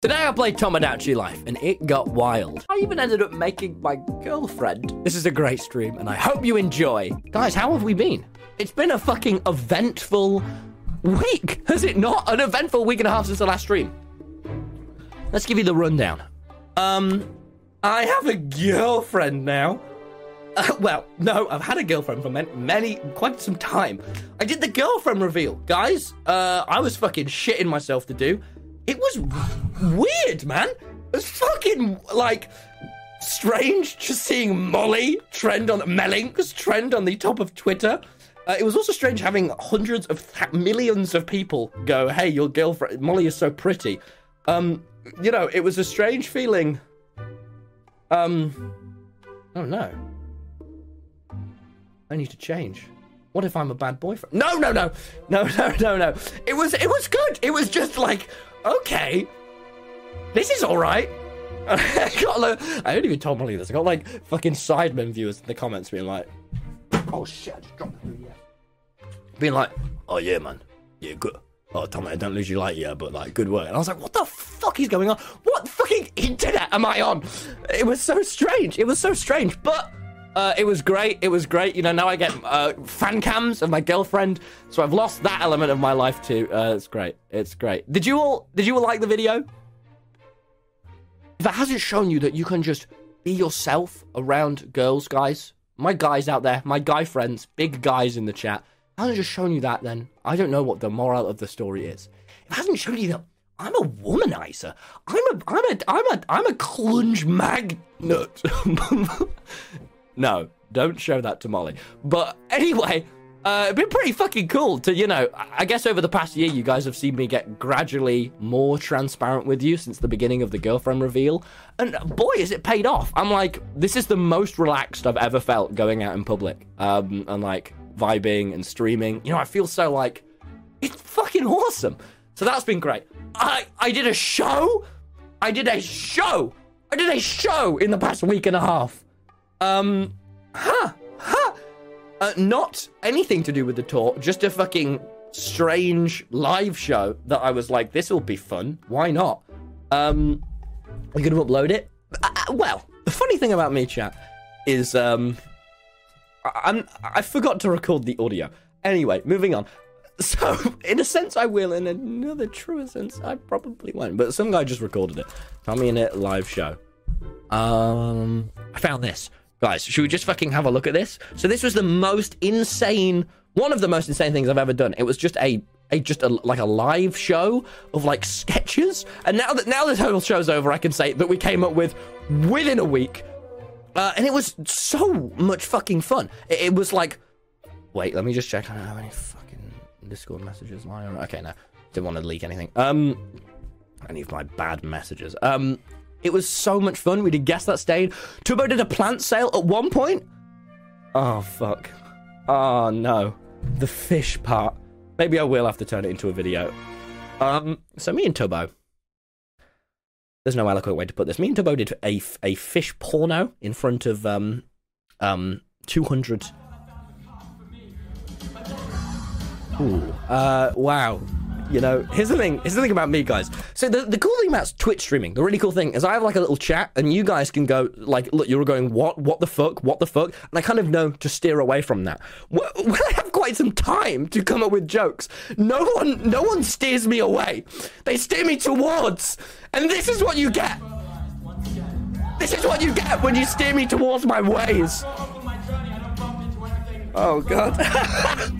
Today I played Tomodachi Life and it got wild. I even ended up making my girlfriend. This is a great stream and I hope you enjoy. Guys, how have we been? It's been a fucking eventful week, has it not? An eventful week and a half since the last stream. Let's give you the rundown. Um, I have a girlfriend now. Uh, well, no, I've had a girlfriend for many, many, quite some time. I did the girlfriend reveal, guys. Uh, I was fucking shitting myself to do. It was weird, man. It was fucking like strange just seeing Molly trend on Melinks trend on the top of Twitter. Uh, it was also strange having hundreds of th- millions of people go, "Hey, your girlfriend Molly is so pretty." Um, you know, it was a strange feeling. Um, oh no. I need to change. What if I'm a bad boyfriend? No, no, no, no, no, no, no. It was, it was good. It was just like, okay, this is all right. I got, like, I haven't even tell Molly this. I got like fucking Sidemen viewers in the comments being like, oh shit, I just dropped through, yeah. Being like, oh yeah, man, yeah, good. Oh, Tommy, I don't lose you light, yeah, but like good work. And I was like, what the fuck is going on? What fucking internet am I on? It was so strange. It was so strange, but uh, it was great. It was great. You know, now I get uh, fan cams of my girlfriend, so I've lost that element of my life too. Uh, it's great. It's great. Did you all? Did you all like the video? If it hasn't shown you that you can just be yourself around girls, guys, my guys out there, my guy friends, big guys in the chat, hasn't just shown you that, then I don't know what the moral of the story is. It hasn't shown you that I'm a womanizer, I'm a, I'm a, I'm a, I'm a clunge magnet. no, don't show that to Molly. But anyway, uh, it's been pretty fucking cool to, you know, I guess over the past year, you guys have seen me get gradually more transparent with you since the beginning of the girlfriend reveal. And boy, has it paid off. I'm like, this is the most relaxed I've ever felt going out in public. Um, and like vibing and streaming. You know, I feel so like, it's fucking awesome. So that's been great. I, I did a show. I did a show. I did a show in the past week and a half. Um, huh, huh. Uh, not anything to do with the tour, just a fucking strange live show that I was like, this will be fun. Why not? Um, we're gonna upload it. Uh, uh, well, the funny thing about me, chat, is um, I- I'm I forgot to record the audio. Anyway, moving on. So, in a sense, I will. In another truer sense, I probably won't. But some guy just recorded it. Tommy Innit live show. Um, I found this. Guys, should we just fucking have a look at this? So this was the most insane, one of the most insane things I've ever done. It was just a, a just a, like a live show of like sketches. And now that now the whole show's over, I can say that we came up with within a week, uh, and it was so much fucking fun. It, it was like, wait, let me just check. I don't have any fucking Discord messages lying. Okay, no, didn't want to leak anything. Um, any of my bad messages. Um, it was so much fun. We did guess that stain. Turbo did a plant sale at one point. Oh fuck. Oh no. The fish part. Maybe I will have to turn it into a video. Um. So me and Turbo. There's no eloquent way to put this. Me and Turbo did a a fish porno in front of um um 200. Ooh. Uh. Wow you know here's the thing here's the thing about me guys. So the, the cool thing about twitch streaming the really cool thing is i have like a little chat and you guys can go like look you're going what what the fuck what the fuck? And i kind of know to steer away from that. When i have quite some time to come up with jokes no one no one steers me away. They steer me towards and this is what you get. This is what you get when you steer me towards my ways. Oh god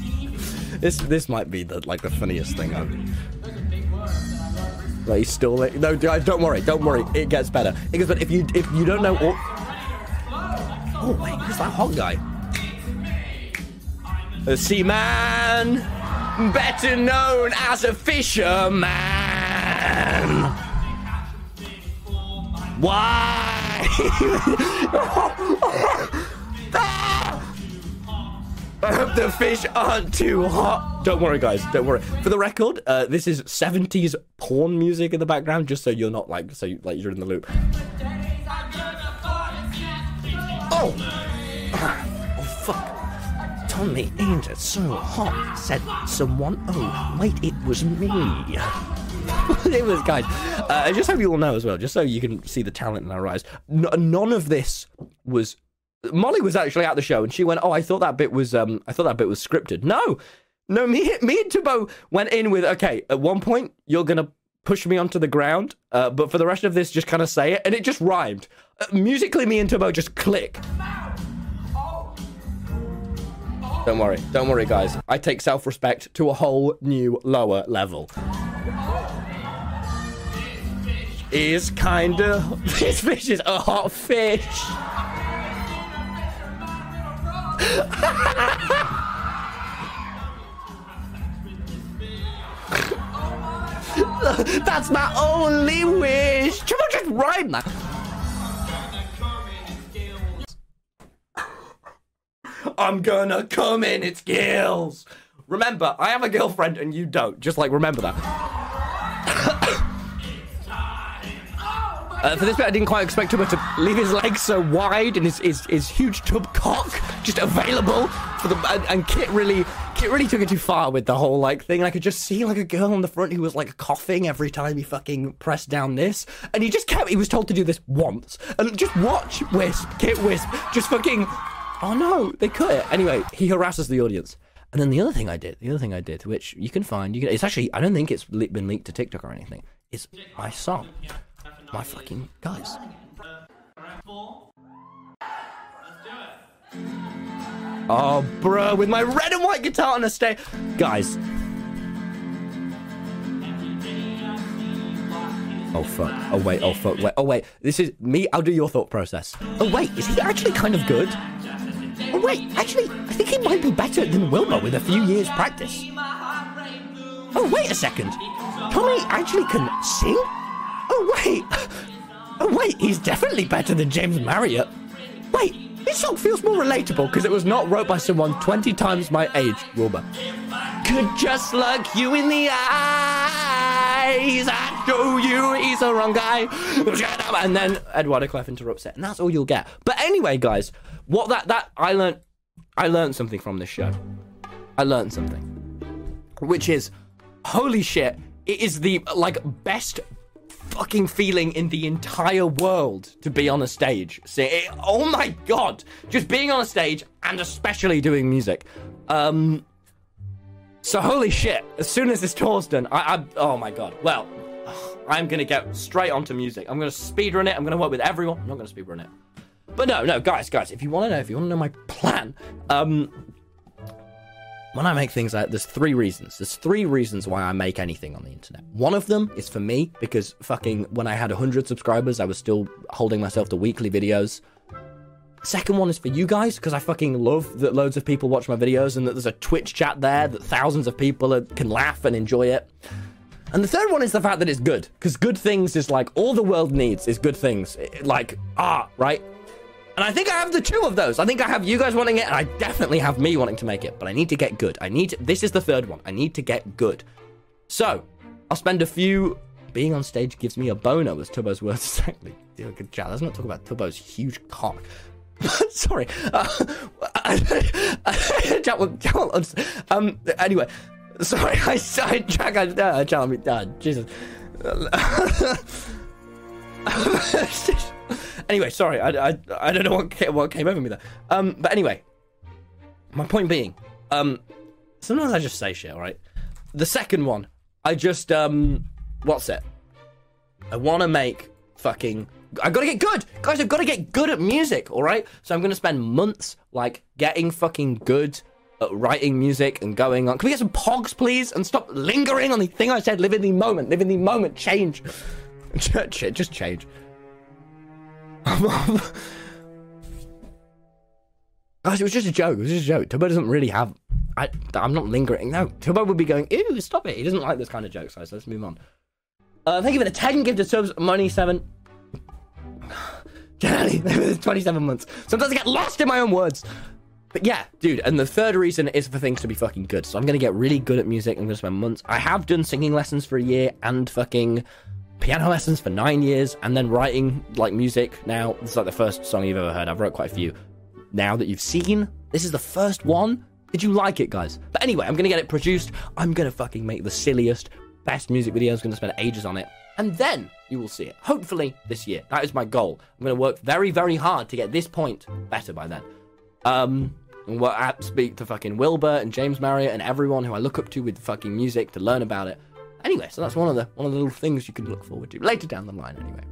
This this might be the like the funniest thing I've. Like he's still like, no, guys, don't worry, don't worry. It gets better. It gets better if you if you don't know. All... Oh wait, who's that hot guy? A seaman, better known as a fisherman. Why? I hope the fish aren't too hot. Don't worry, guys. Don't worry. For the record, uh, this is 70s porn music in the background, just so you're not like so you, like you're in the loop. Oh, oh fuck! Tommy, ain't it so hot? Said someone. Oh, wait, it was me. it was, guys. Uh, I just hope you all know as well, just so you can see the talent in our eyes. N- none of this was. Molly was actually at the show, and she went, "Oh, I thought that bit was, um, I thought that bit was scripted." No, no. Me, me and Tubbo went in with, "Okay, at one point you're gonna push me onto the ground, uh, but for the rest of this, just kind of say it," and it just rhymed. Uh, musically, me and Tubbo just click. Don't worry, don't worry, guys. I take self-respect to a whole new lower level. Is kinda this fish is a hot fish. That's my only wish. Come on, just rhyme that. I'm gonna come in its gills. Remember, I have a girlfriend and you don't. Just like remember that. Uh, for this bit, I didn't quite expect Tubbo to leave his legs so wide and his, his, his huge tub cock just available for the and, and Kit really Kit really took it too far with the whole like thing. I could just see like a girl on the front who was like coughing every time he fucking pressed down this, and he just kept. He was told to do this once, and just watch Wisp Kit Wisp just fucking. Oh no, they cut it. Anyway, he harasses the audience. And then the other thing I did, the other thing I did, which you can find, you can, it's actually, I don't think it's been leaked to TikTok or anything, is my song. My fucking guys. Oh, bro, with my red and white guitar on a stage. Guys. Oh, fuck. Oh, wait. Oh, fuck. Wait. Oh, wait. This is me. I'll do your thought process. Oh, wait. Is he actually kind of good? Oh, wait. Actually, I think he might be better than Wilma with a few years' practice. Oh, wait a second. Tommy actually can sing? Oh, wait. Oh, wait. He's definitely better than James Marriott. Wait. This song feels more relatable because it was not wrote by someone 20 times my age, Wilbur. Could just look you in the eyes. I show you he's the wrong guy. And then Eduardo Clef interrupts it, and that's all you'll get. But anyway, guys, what that that I learned, I learned something from this show. I learned something, which is, holy shit, it is the like best fucking feeling in the entire world to be on a stage. See, oh my god, just being on a stage and especially doing music. Um, so holy shit! As soon as this tour's done, I, I oh my god. Well, I'm gonna get straight onto music. I'm gonna speedrun it. I'm gonna work with everyone. I'm not gonna speedrun it. But no, no, guys, guys, if you want to know, if you want to know my plan, um, when I make things like there's three reasons. There's three reasons why I make anything on the internet. One of them is for me because fucking when I had 100 subscribers, I was still holding myself to weekly videos. Second one is for you guys because I fucking love that loads of people watch my videos and that there's a Twitch chat there that thousands of people are, can laugh and enjoy it. And the third one is the fact that it's good because good things is like all the world needs is good things like art, right? And I think I have the two of those. I think I have you guys wanting it, and I definitely have me wanting to make it. But I need to get good. I need to, this is the third one. I need to get good. So I'll spend a few. Being on stage gives me a boner, was Tubbo's words exactly. Dear good chat. Let's not talk about Tubbo's huge cock. Sorry. Uh, um. Anyway, sorry. I I Jack. I uh, uh, Jesus. Anyway, sorry, I, I, I don't know what came, what came over me there. Um, but anyway, my point being, um, sometimes I just say shit, right? The second one, I just um, what's it? I want to make fucking. I gotta get good, guys. I've got to get good at music, all right. So I'm gonna spend months like getting fucking good at writing music and going on. Can we get some pogs, please, and stop lingering on the thing I said? Live in the moment. Live in the moment. Change. Just change. Guys, it was just a joke. It was just a joke. Tubbo doesn't really have. I, I'm not lingering. No, Tubbo would be going, ew, stop it. He doesn't like this kind of joke. So let's move on. Uh, thank you for the 10 gifted subs, money 7. Generally, 27 months. Sometimes I get lost in my own words. But yeah, dude, and the third reason is for things to be fucking good. So I'm gonna get really good at music. I'm gonna spend months. I have done singing lessons for a year and fucking piano lessons for nine years and then writing like music now. This is like the first song you've ever heard. I've wrote quite a few now that you've seen. This is the first one. Did you like it, guys? But anyway, I'm gonna get it produced. I'm gonna fucking make the silliest, best music videos. Going to spend ages on it, and then you will see it. Hopefully this year. That is my goal. I'm to work very, very hard to get this point better by then. Um, and I speak to fucking Wilbur and James Marriott and everyone who I look up to with fucking music to learn about it. Anyway, so that's one of the one of the little things you can look forward to later down the line. Anyway.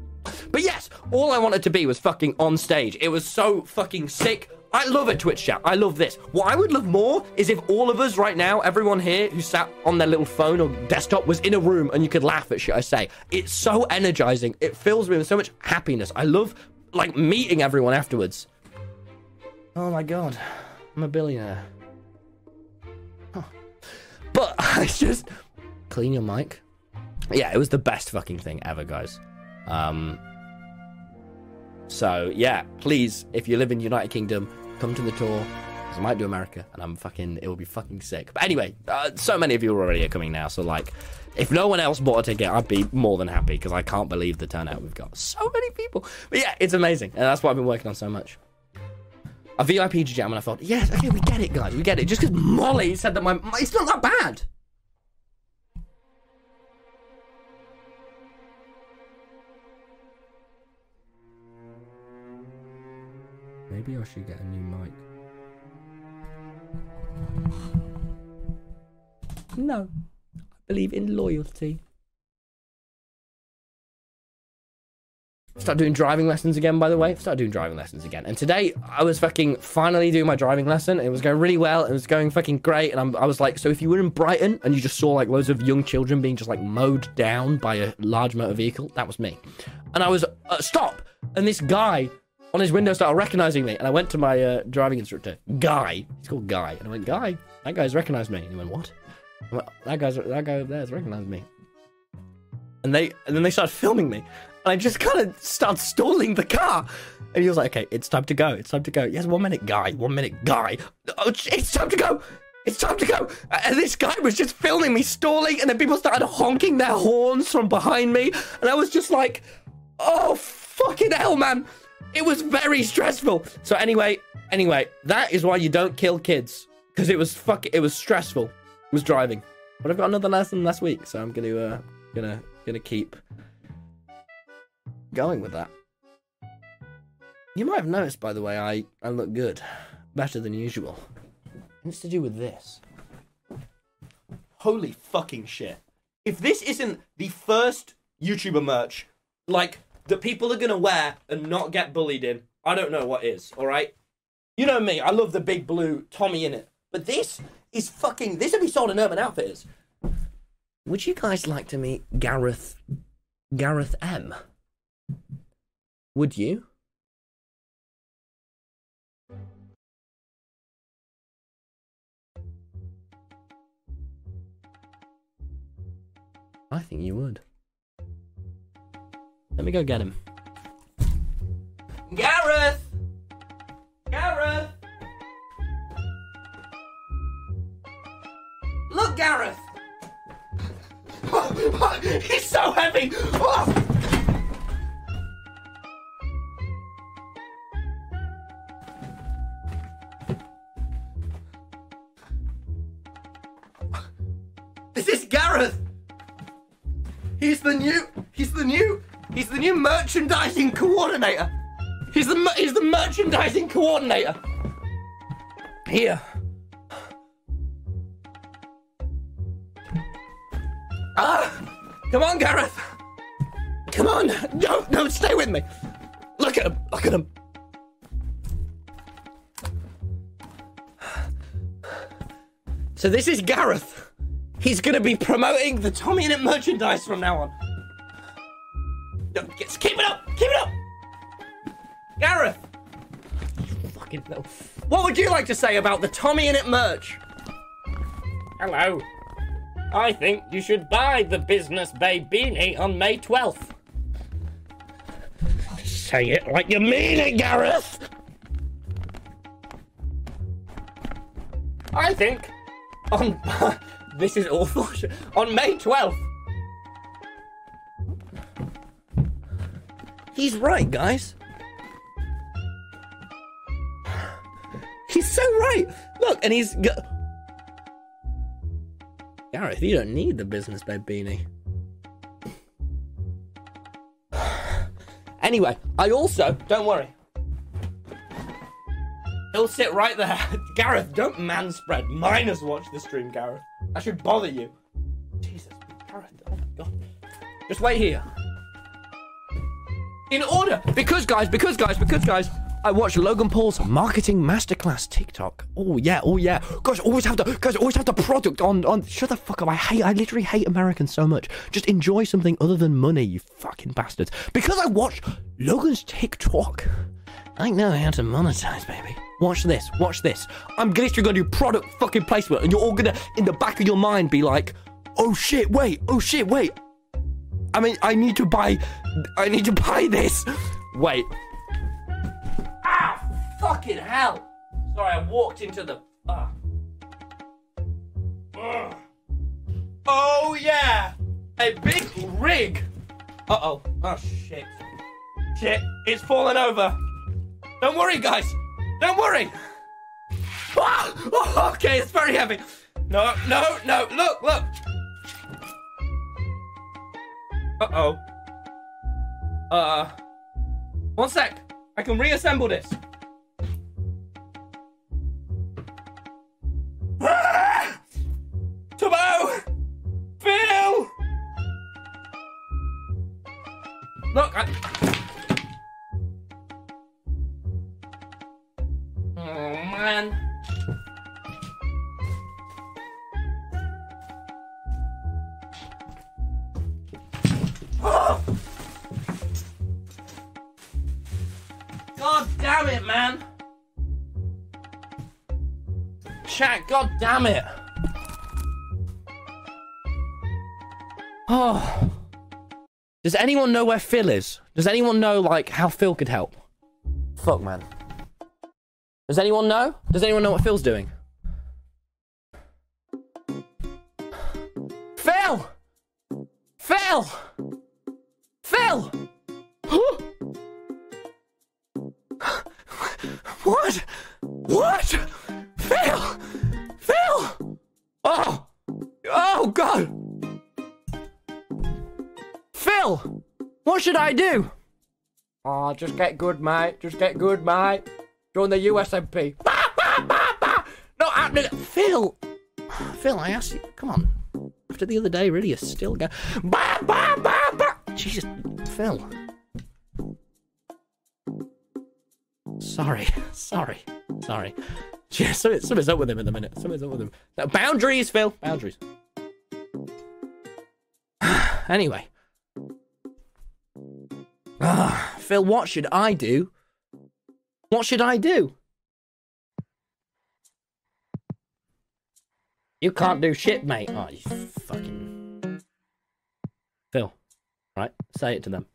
But yes, all I wanted to be was fucking on stage. It was so fucking sick. I love a Twitch chat. I love this. What I would love more is if all of us right now, everyone here who sat on their little phone or desktop was in a room and you could laugh at shit I say. It's so energizing. It fills me with so much happiness. I love like meeting everyone afterwards. Oh my god. I'm a billionaire. Huh. But I just clean your mic. Yeah, it was the best fucking thing ever, guys. Um, so yeah, please, if you live in United Kingdom, come to the tour. I might do America, and I'm fucking. It will be fucking sick. But anyway, uh, so many of you are already are coming now. So like, if no one else bought a ticket, I'd be more than happy because I can't believe the turnout we've got. So many people. But yeah, it's amazing, and that's what I've been working on so much. A VIP jam, and I thought, yes, okay, we get it, guys, we get it. Just because Molly said that my, my it's not that bad. Maybe I should get a new mic. No. I believe in loyalty. Start doing driving lessons again, by the way. Start doing driving lessons again. And today, I was fucking finally doing my driving lesson. It was going really well. It was going fucking great. And I'm, i was like, so if you were in Brighton and you just saw like loads of young children being just like mowed down by a large motor vehicle, that was me. And I was, uh, stop. And this guy on his window started recognizing me. And I went to my uh, driving instructor, Guy. He's called Guy. And I went, Guy, that guy's recognized me. And he went, what? That guy's that guy over there has recognized me. And they and then they started filming me. And I just kind of started stalling the car. And he was like, okay, it's time to go. It's time to go. Yes, one minute, Guy. One minute, Guy. Oh, it's time to go. It's time to go. And this guy was just filming me stalling. And then people started honking their horns from behind me. And I was just like, oh, fucking hell, man. It was very stressful. So anyway, anyway, that is why you don't kill kids because it was fuck. It was stressful. It was driving. But I've got another lesson last week, so I'm gonna uh, gonna gonna keep going with that. You might have noticed, by the way, I I look good, better than usual. It's to do with this. Holy fucking shit! If this isn't the first YouTuber merch, like that people are gonna wear and not get bullied in, I don't know what is, alright? You know me, I love the big blue Tommy Innit. But this is fucking this would be sold in Urban Outfitters. Would you guys like to meet Gareth Gareth M? Would you? I think you would. Let me go get him. Gareth! Gareth! Look, Gareth! Oh, he's so heavy! Oh! This is Gareth! He's the new, he's the new He's the new merchandising coordinator. He's the he's the merchandising coordinator. Here. Ah, come on, Gareth. Come on. No, no, stay with me. Look at him. Look at him. So this is Gareth. He's gonna be promoting the Tommy Innit merchandise from now on. No, keep it up! Keep it up! Gareth! fucking no. What would you like to say about the Tommy Innit merch? Hello. I think you should buy the Business Bay beanie on May 12th. Say it like you mean it, Gareth! I think on. this is awful. On May 12th, He's right, guys. He's so right. Look, and he's. Go- Gareth, you don't need the business babe beanie. anyway, I also don't worry. He'll sit right there. Gareth, don't manspread. Minors watch the stream, Gareth. That should bother you. Jesus, Gareth, oh my god. Just wait here. In order, because guys, because guys, because guys, I watched Logan Paul's marketing masterclass TikTok. Oh yeah, oh yeah. Guys, always have the guys always have the product on on. Shut the fuck up. I hate. I literally hate Americans so much. Just enjoy something other than money, you fucking bastards. Because I watched Logan's TikTok. I know how to monetize, baby. Watch this. Watch this. I'm literally gonna do product fucking placement, and you're all gonna, in the back of your mind, be like, "Oh shit! Wait! Oh shit! Wait! I mean, I need to buy. I need to buy this. Wait. Ah! Fucking hell! Sorry, I walked into the. Ah. Ugh. Oh yeah! A big rig. Uh oh. Oh shit. Shit! It's fallen over. Don't worry, guys. Don't worry. Ah! Oh, okay, it's very heavy. No, no, no. Look, look. Uh oh. Uh. One sec. I can reassemble this. Damn it! Oh. Does anyone know where Phil is? Does anyone know, like, how Phil could help? Fuck, man. Does anyone know? Does anyone know what Phil's doing? Phil! Phil! Phil! what? What? Phil! Oh! Oh, God! Phil! What should I do? Oh, just get good, mate. Just get good, mate. Join the QSMP. Bah, bah, bah. Not happening. Phil! Phil, I asked you. Come on. After the other day, really, you're still going. Bah, bah, bah, bah. Jesus, Phil. Sorry, sorry, sorry. Yeah, something, something's up with him in the minute. Something's up with him. No, boundaries, Phil. Boundaries. anyway. Phil, what should I do? What should I do? You can't do shit, mate. Oh, you fucking. Phil, right? Say it to them.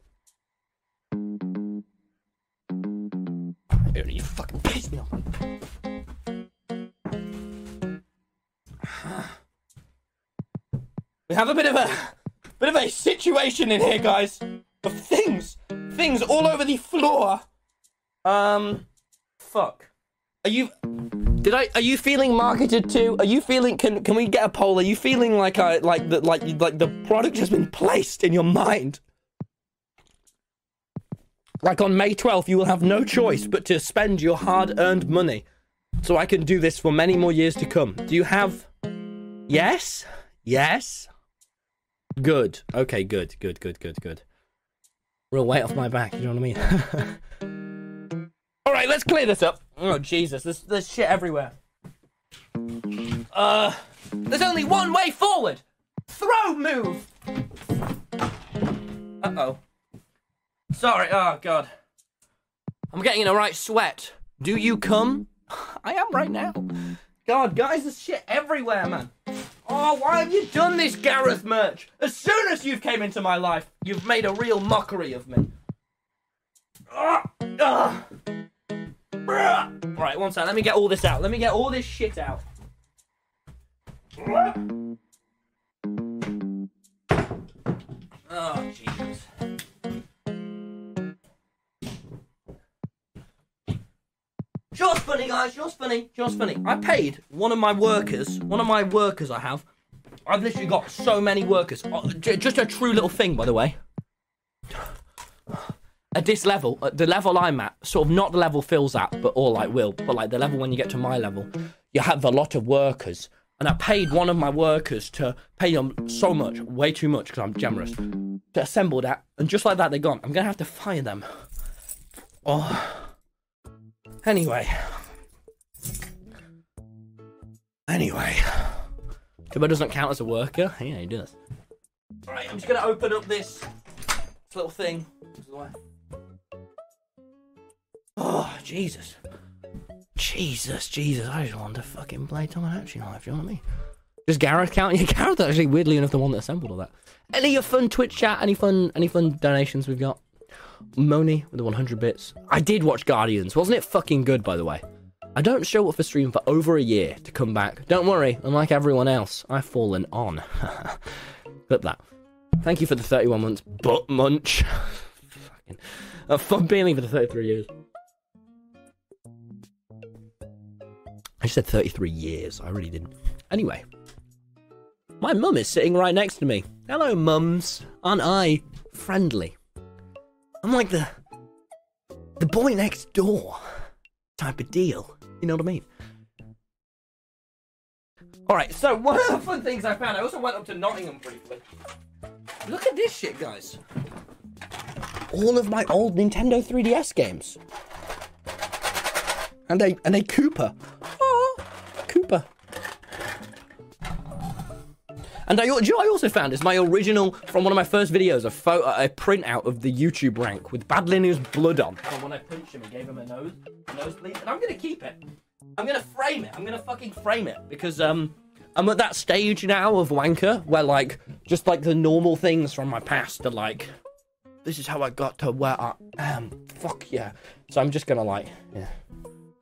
You fucking pissed me off. We have a bit of a bit of a situation in here, guys. Of things, things all over the floor. Um, fuck. Are you? Did I? Are you feeling marketed to? Are you feeling? Can Can we get a poll? Are you feeling like I like that? Like like the product has been placed in your mind? Like on May 12th, you will have no choice but to spend your hard earned money. So I can do this for many more years to come. Do you have. Yes? Yes? Good. Okay, good, good, good, good, good. Real weight off my back, you know what I mean? Alright, let's clear this up. Oh, Jesus, there's, there's shit everywhere. Uh. There's only one way forward! Throw move! Uh oh. Sorry, oh god. I'm getting in a right sweat. Do you come? I am right now. God, guys, there's shit everywhere, man. Oh, why have you done this, Gareth merch? As soon as you've came into my life, you've made a real mockery of me. Ah, ah. Right, one sec. Let me get all this out. Let me get all this shit out. Oh, Jesus. Yours funny, guys. Yours funny. Yours funny. I paid one of my workers, one of my workers I have, I've literally got so many workers. Oh, just a true little thing, by the way. At this level, at the level I'm at, sort of not the level Phil's at, but or like Will, but like the level when you get to my level, you have a lot of workers. And I paid one of my workers to pay them so much, way too much, because I'm generous, to assemble that. And just like that, they're gone. I'm gonna have to fire them. Oh. Anyway. Anyway. Tubbo doesn't count as a worker. Yeah, he does. Alright, I'm just gonna open up this, this little thing. Oh, Jesus. Jesus, Jesus, I just want to fucking play Tom and Tomodachi Life, you know what I mean? Does Gareth count? Yeah, Gareth actually weirdly enough the one that assembled all that. Any fun Twitch chat? Any fun any fun donations we've got? Moni with the 100 bits. I did watch Guardians. Wasn't it fucking good, by the way? I don't show up for stream for over a year to come back. Don't worry, unlike everyone else, I've fallen on. Clip that. Thank you for the 31 months, butt munch. fucking. Uh, fun being for the 33 years. I said 33 years. I really didn't. Anyway, my mum is sitting right next to me. Hello, mums. Aren't I friendly? I'm like the the boy next door type of deal. You know what I mean? All right. So one of the fun things I found, I also went up to Nottingham briefly. Look at this shit, guys. All of my old Nintendo 3DS games. And a and a Cooper. And I, you know I also found is my original from one of my first videos, a photo, a printout of the YouTube rank with Bad Linus blood on. From when I punched him and gave him a nose, a nosebleed, and I'm gonna keep it. I'm gonna frame it. I'm gonna fucking frame it because um, I'm at that stage now of wanker where like just like the normal things from my past are like, this is how I got to where I am. Fuck yeah. So I'm just gonna like, yeah,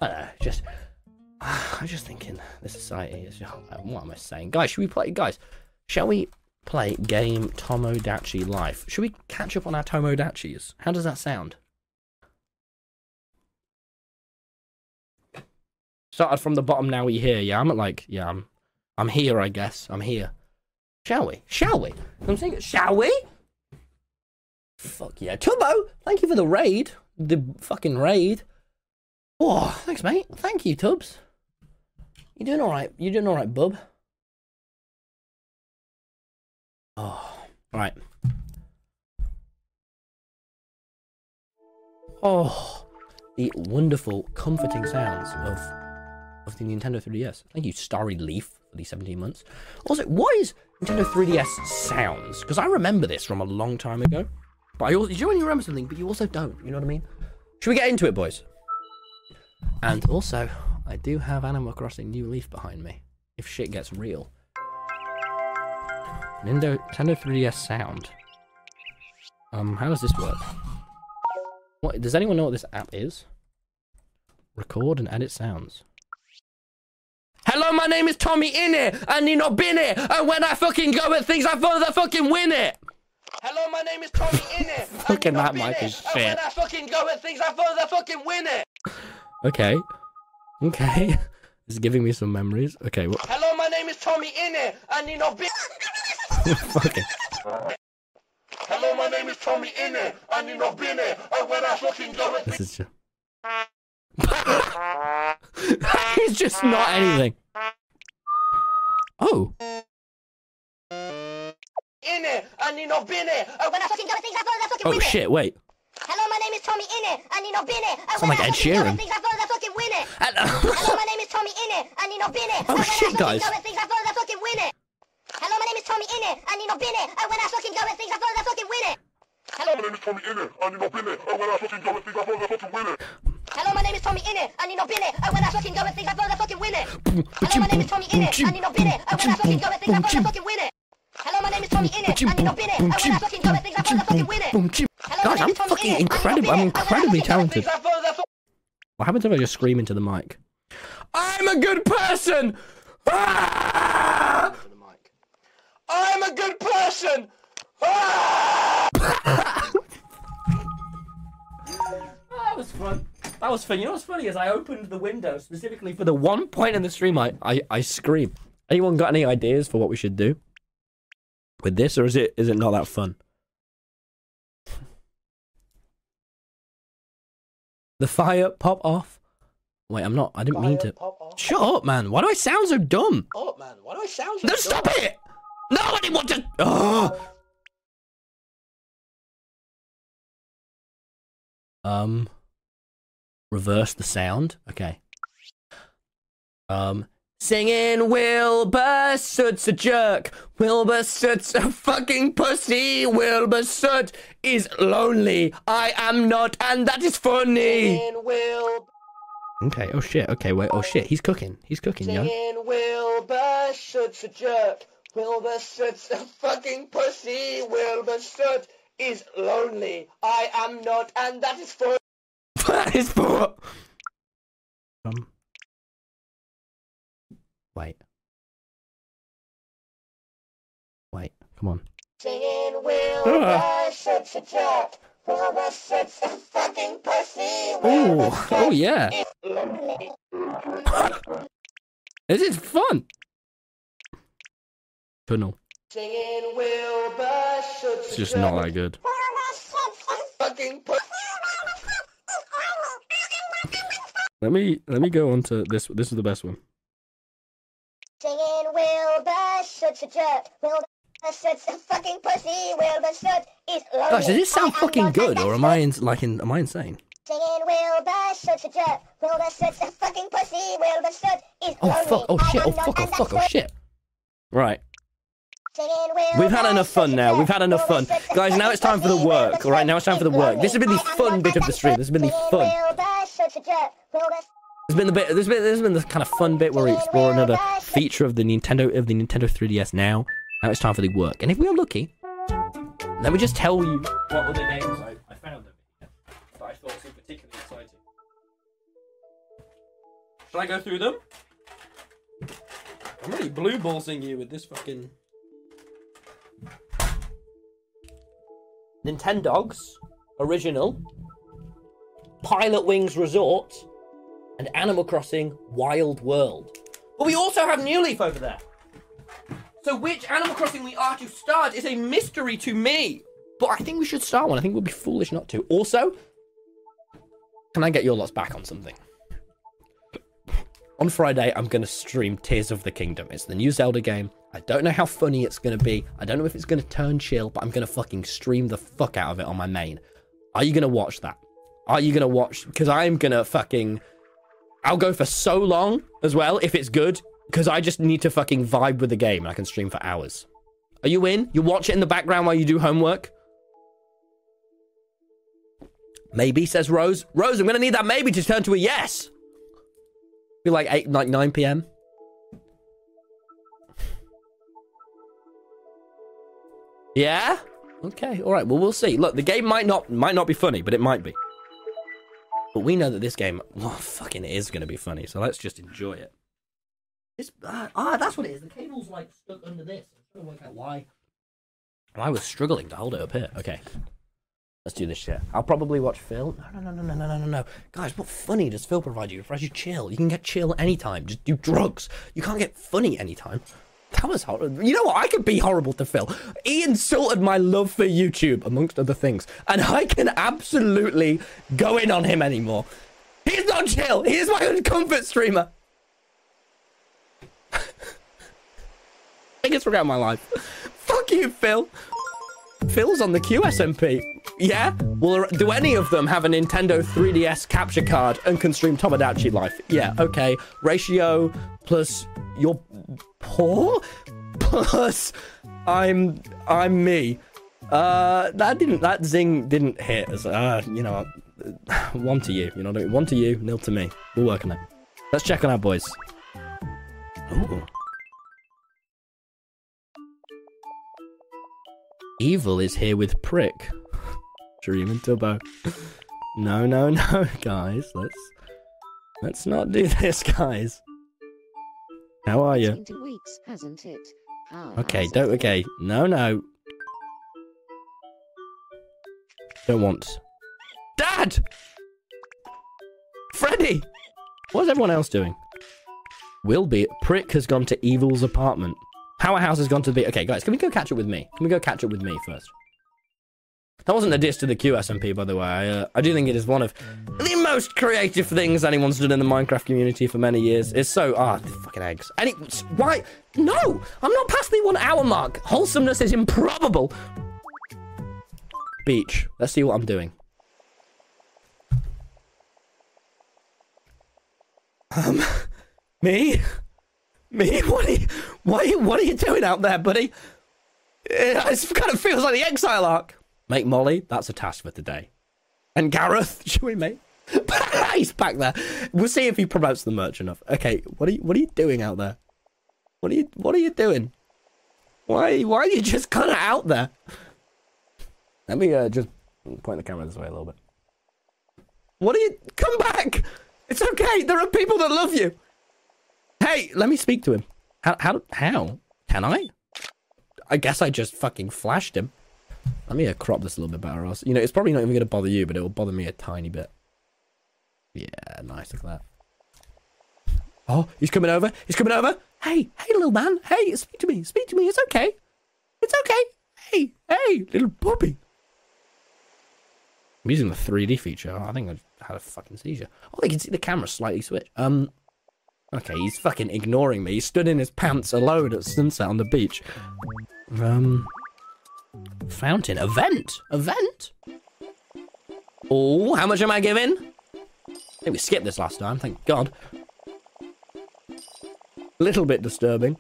I don't know, just. I'm just thinking the society is. What am I saying, guys? Should we play, guys? Shall we play game Tomodachi Life? Should we catch up on our Tomodachis? How does that sound? Started from the bottom, now we here. Yeah, I'm at like, yeah, I'm, I'm here. I guess I'm here. Shall we? Shall we? I'm saying, shall we? Fuck yeah, Tubbo! Thank you for the raid. The fucking raid. Oh, thanks, mate. Thank you, Tubbs. You doing all right? You doing all right, bub? Oh, right. Oh, the wonderful, comforting sounds of of the Nintendo 3DS. Thank you, Starry Leaf, for the 17 months. Also, what is Nintendo 3DS sounds? Because I remember this from a long time ago. But I also, you you remember something, but you also don't. You know what I mean? Should we get into it, boys? And also, I do have Animal Crossing New Leaf behind me. If shit gets real. Nintendo, Nintendo 3DS sound. Um, how does this work? What does anyone know what this app is? Record and edit sounds. Hello, my name is Tommy Innit, and you know been it. And when I fucking go at things, I fucking win it. Hello, my name is Tommy Innit. fucking that mic is shit. And when I fucking go at things, I fucking win it. Okay. Okay. This is giving me some memories. Okay. Well... Hello, my name is Tommy Innit, and you know been. Fucking. Hello, my name is Tommy Innit, and you know been it. And when I fucking go at This is just. He's just not anything. Oh. In it, and you know been it. And when I fucking go at things, I follow the fucking Oh shit! Wait. Hello, my name is Tommy Innit, and you know been it. And when like I Ed oh Sheeran. Things, I follow the fucking win. Hello, my name is Tommy Innit, and you know been it. Oh shit, guys. Go at things, I follow the fucking win it. Hello, my name is Tommy Innit, and you know been it. And when I fucking go at things, I follow the fucking win it. Hello, my name is Tommy Innit, and you know been it. And when I fucking go at things, I follow the fucking win it. Hello, my name is Tommy Innit, I need no been it. And when I fucking go at things, I follow the fucking win it. Hello, my name is Tommy Innit, I need no been it. And when I fucking go at things, I follow the fucking win it. Hello, my name is Tommy Innit, and you know been it. And when I fucking go at things, I follow the fucking win it. Guys, I'm fucking incredible. I'm incredibly talented. What happens if I just scream into the mic? I'm a good person! Ah! I'm a good person! Ah! that was fun. That was fun. You know what's funny is I opened the window specifically for the one point in the stream I, I, I scream. Anyone got any ideas for what we should do? with this, or is it is it not that fun? The fire pop off. Wait, I'm not. I didn't mean to. Shut up, man. Why do I sound so dumb? Oh man, why do I sound so No, stop it! No, I didn't want to. Oh. Um. Reverse the sound. Okay. Um. Singing Wilbur Soot's a jerk. Wilbur Soot's a fucking pussy. Wilbur Soot is lonely. I am not, and that is funny. Singing Will, Okay. Oh shit. Okay. Wait. Oh shit. He's cooking. He's cooking, yo. singing Wilbur Soot's a jerk. Wilbur Soot's a fucking pussy. Wilbur Soot is lonely. I am not, and that is for that is for. Um. Wait. Wait. Come on. singing Wilbur Soot's a jerk. Wilbur Soot's a fucking pussy. Oh. Oh yeah. lonely. This is fun. Tunnel. Singing Wilbur Soot's It's just not that good. Wilbur Soot's a fucking pussy. Let me let me go on to this. This is the best one. Singing Wilbur Soot's a jerk. Wilbur Soot's a fucking pussy. Wilbur Soot is lonely. Gosh, does this sound I fucking good, or am I in, like in, am I insane? Singing Wilbur Soot's a jerk. Wilbur Soot's a fucking pussy. Wilbur Soot is Oh fuck! Oh shit! Oh fuck! Oh fuck! Oh shit! Right. We've had enough fun now. We've had enough fun, guys. Now it's time for the work. All right, now it's time for the work. This has been the fun bit of the stream. This has been the fun. There's been the bit. There's been. There's been the kind of fun bit where we explore another feature of the Nintendo of the Nintendo 3DS. Now, now it's time for the work. And if we are lucky, let me just tell you what other games I, I found here that I thought seemed particularly exciting. Shall I go through them? I'm really blue ballsing you with this fucking. Nintendogs original Pilotwings Resort and Animal Crossing Wild World. But we also have New Leaf over there. So which Animal Crossing we are to start is a mystery to me. But I think we should start one. I think we'd be foolish not to. Also, can I get your lots back on something? On Friday, I'm going to stream Tears of the Kingdom. It's the new Zelda game. I don't know how funny it's going to be. I don't know if it's going to turn chill, but I'm going to fucking stream the fuck out of it on my main. Are you going to watch that? Are you going to watch? Because I'm going to fucking. I'll go for so long as well if it's good, because I just need to fucking vibe with the game and I can stream for hours. Are you in? You watch it in the background while you do homework? Maybe, says Rose. Rose, I'm going to need that maybe to turn to a yes. Be like 8, like 9 p.m. Yeah? Okay, all right. Well, we'll see. Look, the game might not might not be funny, but it might be. But we know that this game, well, fucking is going to be funny. So let's just enjoy it. Uh, ah, that's what it is. The cable's like stuck under this. I'm to work out why. I was struggling to hold it up here. Okay, let's do this shit. I'll probably watch Phil. No, no, no, no, no, no, no, no. Guys, what funny does Phil provide you? If you chill, you can get chill anytime. Just do drugs. You can't get funny anytime. That was horrible. You know what? I could be horrible to Phil. He insulted my love for YouTube, amongst other things. And I can absolutely go in on him anymore. He's not chill. He is my comfort streamer. Biggest regret of my life. Fuck you, Phil. Phil's on the QSMP. Yeah? Well, do any of them have a Nintendo 3DS capture card and can stream Tomodachi Life? Yeah, okay. Ratio plus your poor plus I'm I'm me. Uh, that didn't that zing didn't hit. As, uh, you know, one to you. You know, one to you, nil to me. We'll work on it. Let's check on our boys. Ooh. Evil is here with Prick. Dream and Tubbo. No, no, no, guys. Let's let's not do this, guys. How are you? Weeks, hasn't it? How Okay, don't. Okay, no, no. Don't want. Dad. Freddy. What's everyone else doing? Will be. Prick has gone to Evil's apartment. Powerhouse has gone to the. Okay, guys, can we go catch up with me? Can we go catch up with me first? That wasn't a diss to the QSMP, by the way. I, uh, I do think it is one of the most creative things anyone's done in the Minecraft community for many years. It's so ah, the fucking eggs. Any why? No, I'm not past the one hour mark. Wholesomeness is improbable. Beach. Let's see what I'm doing. Um, me, me. What are you? What are you, what are you doing out there, buddy? It, it kind of feels like the exile arc. Make Molly, that's a task for today. And Gareth, should we make? He's back there. We'll see if he promotes the merch enough. Okay, what are you what are you doing out there? What are you what are you doing? Why why are you just kind of out there? Let me uh, just point the camera this way a little bit. What are you? Come back! It's okay. There are people that love you. Hey, let me speak to him. How how how can I? I guess I just fucking flashed him. Let me crop this a little bit better, else. You know, it's probably not even going to bother you, but it will bother me a tiny bit. Yeah, nice, look at that. Oh, he's coming over. He's coming over. Hey, hey, little man. Hey, speak to me. Speak to me. It's okay. It's okay. Hey, hey, little puppy. I'm using the 3D feature. I think I had a fucking seizure. Oh, they can see the camera slightly switch. Um, okay, he's fucking ignoring me. He stood in his pants alone at sunset on the beach. Um, Fountain. Event. Event. Oh, how much am I giving? I think we skipped this last time, thank God. A Little bit disturbing.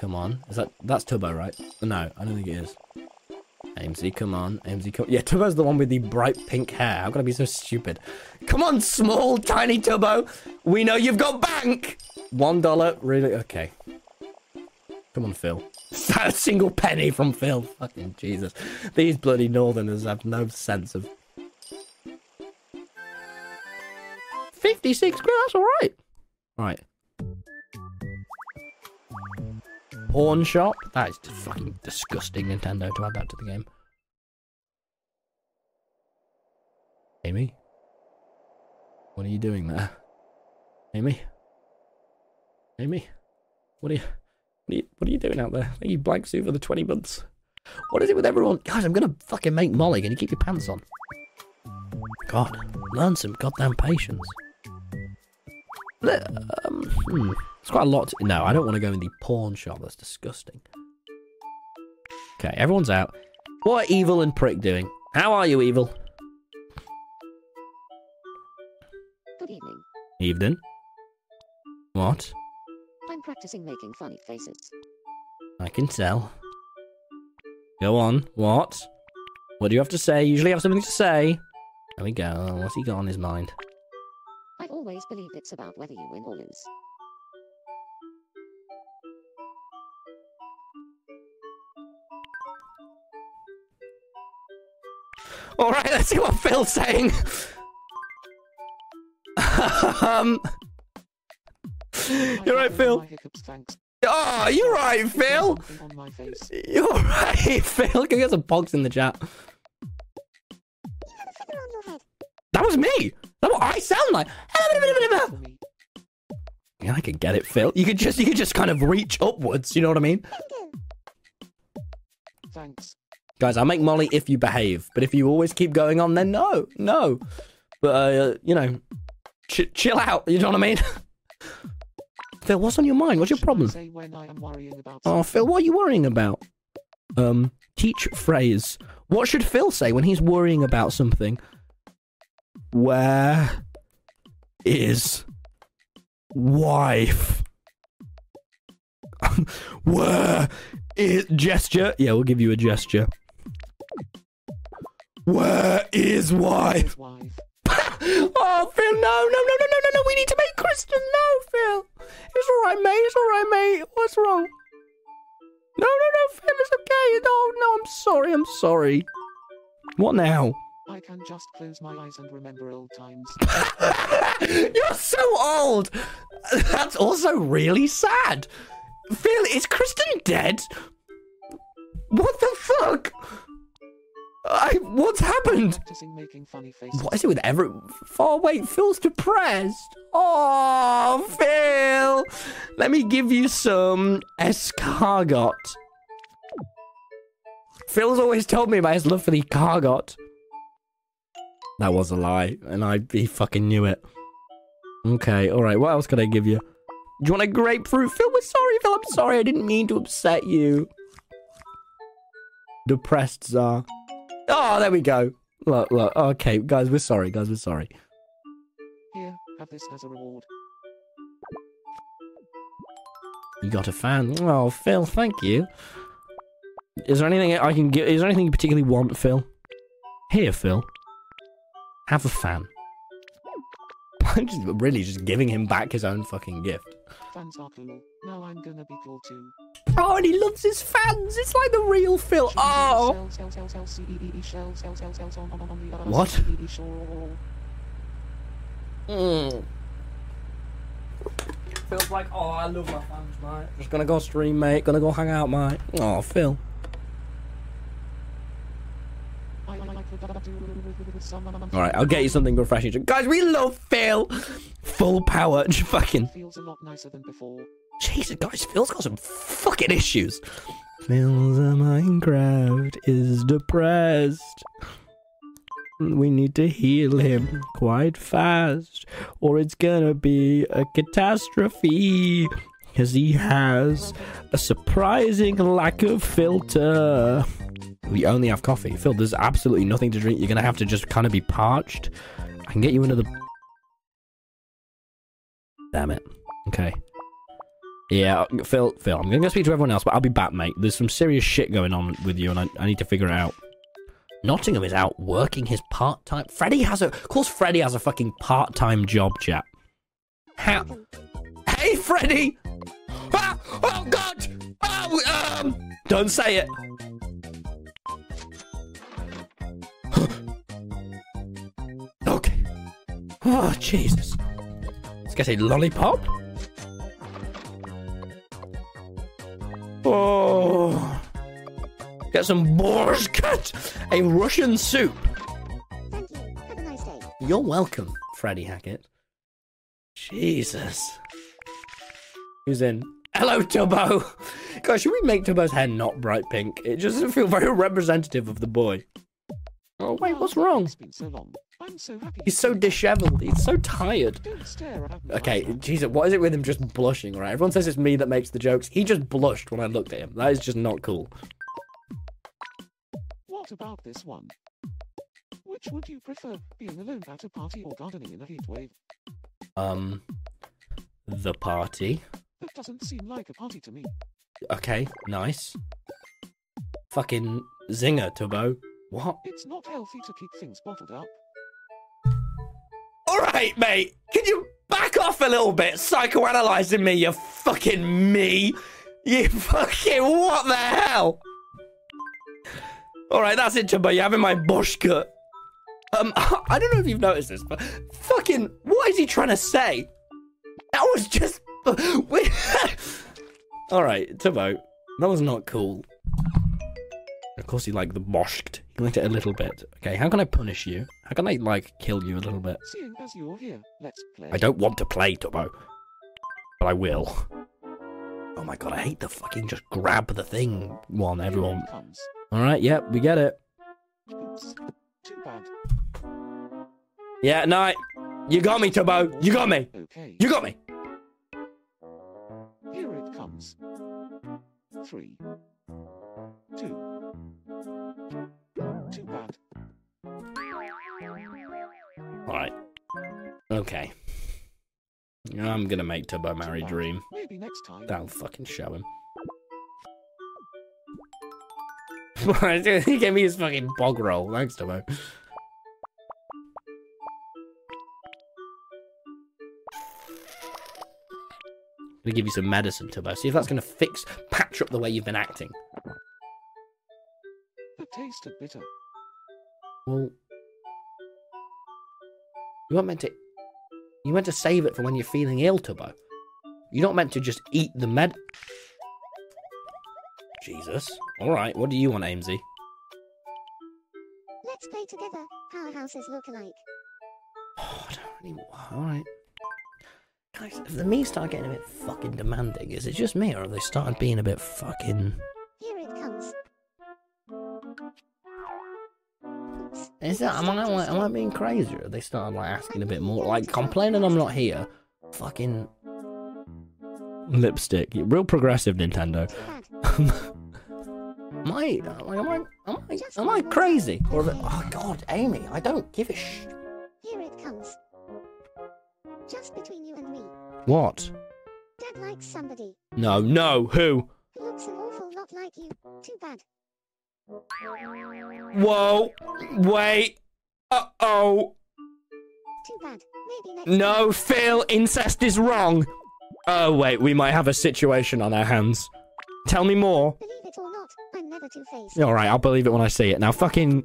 Come on. Is that that's Tubbo, right? No, I don't think it is. Aimsey, come on. Aimsey, come Yeah, Tubbo's the one with the bright pink hair. How could I be so stupid? Come on, small, tiny Tubbo. We know you've got bank. One dollar. Really? Okay. Come on, Phil. A single penny from Phil. Fucking Jesus. These bloody northerners have no sense of... 56 quid, that's alright. Right. Pawn shop? That is fucking disgusting, Nintendo, to add that to the game. Amy? What are you doing there? Amy? Amy? What are you... What are you, what are you doing out there? Thank you, Blank Suit, for the 20 months. What is it with everyone? Guys, I'm gonna fucking make Molly. Can you keep your pants on? God, learn some goddamn patience. Um, hmm. It's quite a lot. To, no, I don't want to go in the pawn shop. That's disgusting. Okay, everyone's out. What are Evil and Prick doing? How are you, Evil? Good evening. Evening. What? Practicing making funny faces. I can tell. Go on. What? What do you have to say? Usually have something to say. There we go. What's he got on his mind? I've always believed it's about whether you win or lose. All right, let's see what Phil's saying. um, you're right, Phil. Oh, you're right, Phil. You're right, Phil. Go get some pogs in the chat. That was me. That's what I sound like. Yeah, I can get it, Phil. You could just you could just kind of reach upwards. You know what I mean? Thanks. Guys, I'll make Molly if you behave, but if you always keep going on, then no, no. But uh, you know, ch- chill out. You know what I mean? Phil, what's on your mind? What's your problem? Say when I am worrying about Oh, Phil, what are you worrying about? Um, teach phrase. What should Phil say when he's worrying about something? Where is wife? Where is gesture? Yeah, we'll give you a gesture. Where is wife? wife. Oh, Phil, no, no, no, no, no, no, no. We need to make Kristen. No, Phil. It's all right, mate. It's all right, mate. What's wrong? No, no, no, Phil. It's okay. No, no, I'm sorry. I'm sorry. What now? I can just close my eyes and remember old times. You're so old. That's also really sad. Phil, is Kristen dead? What the fuck? I, what's happened? Making funny faces. What is it with every? Oh wait, Phil's depressed. Oh, Phil, let me give you some escargot. Phil's always told me about his love for the cargot. That was a lie, and I he fucking knew it. Okay, all right. What else could I give you? Do you want a grapefruit? Phil, we're sorry, Phil. I'm sorry. I didn't mean to upset you. Depressed czar. Oh, there we go. Look, look. Okay, guys, we're sorry. Guys, we're sorry. Here, have this as a reward. You got a fan. Oh, Phil, thank you. Is there anything I can give? Is there anything you particularly want, Phil? Here, Phil. Have a fan. I'm just really just giving him back his own fucking gift. Fans are cool. Now I'm gonna be cool too. Oh, and he loves his fans. It's like the real Phil. Oh. What? C-E-E, shore. Mm. Feels like, oh, I love my fans, mate. Just gonna go stream, mate. Gonna go hang out, mate. Oh, Phil. I like the do with some All right, I'll get you something refreshing. Guys, we love Phil. Full power. Just fucking. feels a lot nicer than before. Jesus, guys, Phil's got some fucking issues. Phil's Minecraft is depressed. We need to heal him quite fast, or it's gonna be a catastrophe. Because he has a surprising lack of filter. We only have coffee. Phil, there's absolutely nothing to drink. You're gonna have to just kind of be parched. I can get you another. Damn it. Okay. Yeah, Phil, Phil, I'm going to go speak to everyone else, but I'll be back, mate. There's some serious shit going on with you, and I, I need to figure it out. Nottingham is out working his part time. Freddie has a. Of course, Freddie has a fucking part time job, chap. Hey, Freddie! Ah, oh, God! Oh, um. Don't say it! okay. Oh, Jesus. Let's get a lollipop. Oh. Get some boar's borscht, a Russian soup. Thank you. Have a nice day. You're welcome, Freddie Hackett. Jesus. Who's in? Hello, Tubbo. Gosh, should we make Tubbo's hair not bright pink? It just doesn't feel very representative of the boy. Oh wait, what's oh, wrong? It's been so long. I'm so happy. He's so disheveled. He's so tired. Don't stare at. Okay. Jesus, what is it with him just blushing, right? Everyone says it's me that makes the jokes. He just blushed when I looked at him. That is just not cool. What about this one? Which would you prefer, being alone at a party or gardening in a heat wave? Um, the party. That doesn't seem like a party to me. Okay, nice. Fucking zinger, Tubbo. What? It's not healthy to keep things bottled up. Alright, mate. Can you back off a little bit, psychoanalyzing me, you fucking me? You fucking what the hell? Alright, that's it, Tubbo. You're having my bush cut. Um, I don't know if you've noticed this, but fucking, what is he trying to say? That was just. Alright, Tubbo. That was not cool. Of course, he liked the borscht. He it a little bit. Okay, how can I punish you? How can I, like, kill you a little bit? Seeing as you're here, let's play. I don't want to play, Tubbo. But I will. Oh my god, I hate the fucking just grab the thing one, everyone. Alright, yep, we get it. Oops. Too bad. Yeah, no, I- you got me, Tubbo. You got me. Okay. You got me. Here it comes. Three. Two. Too bad. Alright. Okay. I'm gonna make Tubbo marry Dream. Maybe next time. That'll fucking show him. he gave me his fucking bog roll. Thanks, Tubbo. gonna give you some medicine, Tubbo. See if that's gonna fix, patch up the way you've been acting. The taste of bitter. Well, you weren't meant to. You meant to save it for when you're feeling ill, Tubbo. You're not meant to just eat the med. Jesus. All right. What do you want, Aimsey? Let's play together Powerhouses look alike. Oh, I don't really. All right. Guys, have the me start getting a bit fucking demanding? Is it just me, or have they started being a bit fucking? Is that am I am I being crazy? Or they started like asking a bit more, like complaining I'm not here? Fucking lipstick, real progressive Nintendo. Am I like am I am I am I crazy? Or it, oh god, Amy, I don't give a sh. Here it comes. Just between you and me. What? Dad likes somebody No, no, who? who looks an awful lot like you. Too bad. Whoa, wait. Uh oh. Too bad. Maybe next No, Phil, incest is wrong. Oh wait, we might have a situation on our hands. Tell me more. Believe it or not, I'm never two-faced. All right, I'll believe it when I see it. Now, fucking.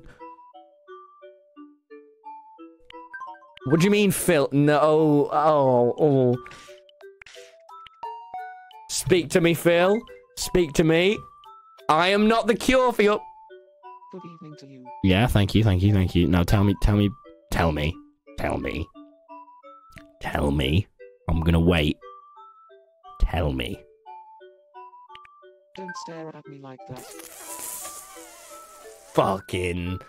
What do you mean, Phil? No. Oh. Oh. Speak to me, Phil. Speak to me. I am not the cure for your. Good evening to you. Yeah, thank you, thank you, thank you. Now, tell me, tell me, tell me, tell me, tell me. I'm gonna wait. Tell me. Don't stare at me like that. Fucking.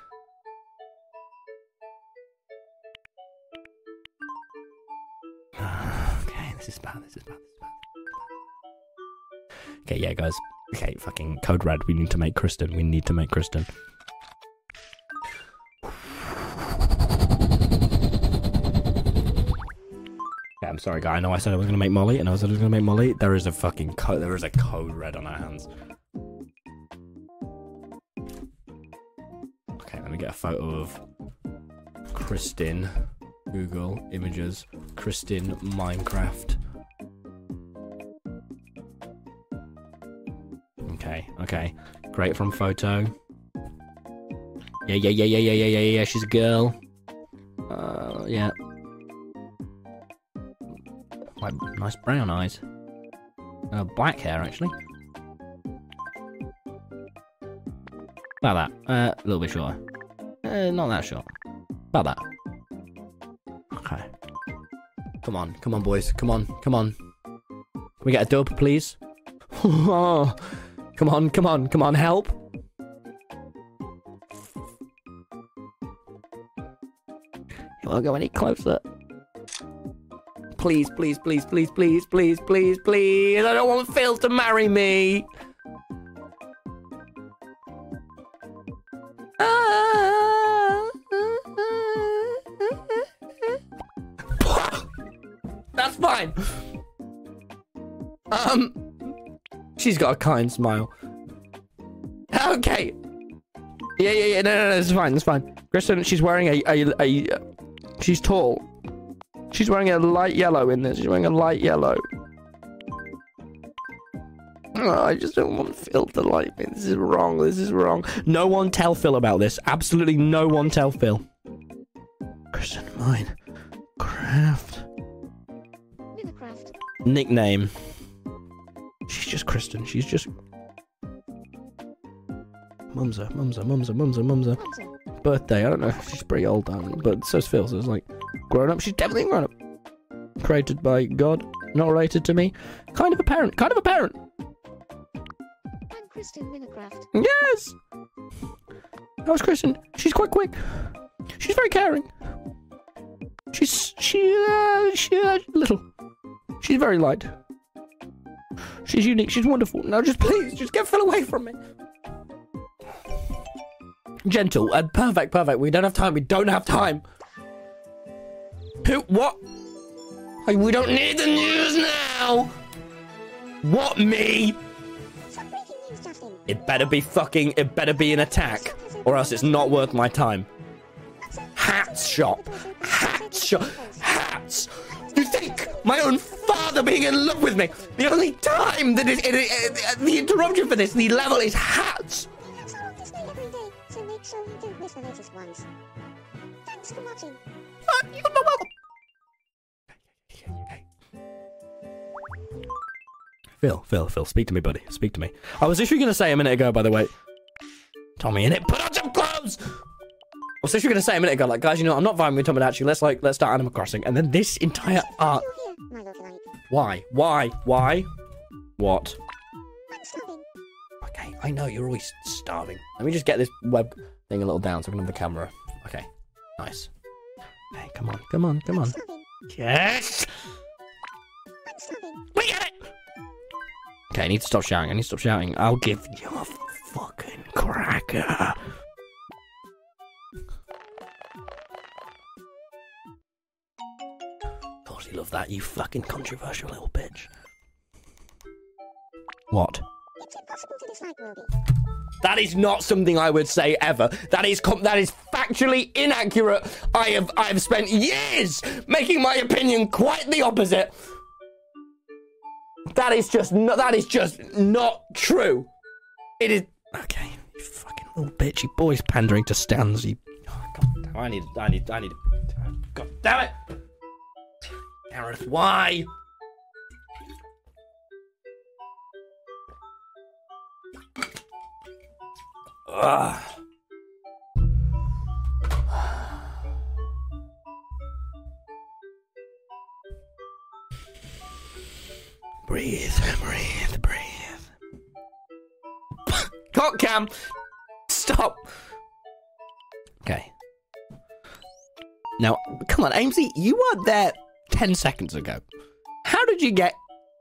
okay, this is bad. This is bad. This is bad. Okay, yeah, guys. Okay, fucking code red. We need to make Kristen. We need to make Kristen. Sorry, guy. I know I said I was gonna make Molly, and I said I was gonna make Molly. There is a fucking code. There is a code red on our hands. Okay, let me get a photo of Kristen. Google images. Kristen Minecraft. Okay, okay. Great from photo. Yeah, yeah, yeah, yeah, yeah, yeah, yeah, yeah. She's a girl. Uh, yeah. Nice brown eyes. Uh, black hair actually. About that. Uh, a little bit shorter. Uh, not that short. About that. Okay. Come on, come on, boys. Come on, come on. Can we get a dub, please? come on, come on, come on, help. It won't go any closer. Please, please, please, please, please, please, please, please. I don't want Phil to marry me. That's fine. Um, she's got a kind smile. Okay. Yeah, yeah, yeah. No, no, no. It's fine. It's fine. Kristen, she's wearing a, a, a. She's tall. She's wearing a light yellow in this. She's wearing a light yellow. Oh, I just don't want Phil to like me. This is wrong. This is wrong. No one tell Phil about this. Absolutely no one tell Phil. Kristen, mine. Craft. Nickname. She's just Kristen. She's just. Mumza, Mumza, Mumza, Mumza, Mumza. Monster. Birthday. I don't know. She's pretty old, darling, but so's Phil. So it's like grown up. She's definitely grown up. Created by God. Not related to me. Kind of a parent. Kind of a parent. I'm Kristen Minecraft. Yes. That was Kristen. She's quite quick. She's very caring. She's she uh, she uh, little. She's very light. She's unique. She's wonderful. Now, just please, just get Phil away from me. Gentle and perfect, perfect. We don't have time. We don't have time. Who? What? We don't need the news now. What me? Some breaking news, Justin. It better be fucking. It better be an attack, or else it's not worth my time. Hats shop. Hats shop. Hats. You think my own father being in love with me? The only time that it, it, it, it- the interruption for this, the level is hats. So you don't miss the latest ones. Thanks for watching. Uh, You're welcome. Phil, Phil, Phil, speak to me, buddy. Speak to me. I was literally going to say a minute ago, by the way. Tommy, in it, put on some clothes. I was literally going to say a minute ago, like, guys, you know, I'm not vibing with Tomodachi. Let's like, let's start Animal Crossing. And then this entire art. You here, my little light. Why? Why? Why? What? I'm starving. Okay, I know you're always starving. Let me just get this web thing a little down so I can have the camera. Okay, nice. Okay, come on, come on, come on. Starving. Yes. I'm starving. We get it. Okay, I need to stop shouting. I need to stop shouting. I'll give you a fucking cracker. Of course, you love that, you fucking controversial little bitch. What? It's impossible to dislike Ruby. That is not something I would say ever. That is com- that is factually inaccurate. I have I have spent years making my opinion quite the opposite. That is just no, that is just not true. It is okay. You fucking little bitch. You boys pandering to stands. You. Oh, God damn, I need I need I need. God damn it, Gareth. Why? Ugh. Breathe, breathe, breathe. Cock cam! Stop! Okay. Now, come on, Aimsey, you weren't there 10 seconds ago. How did you get.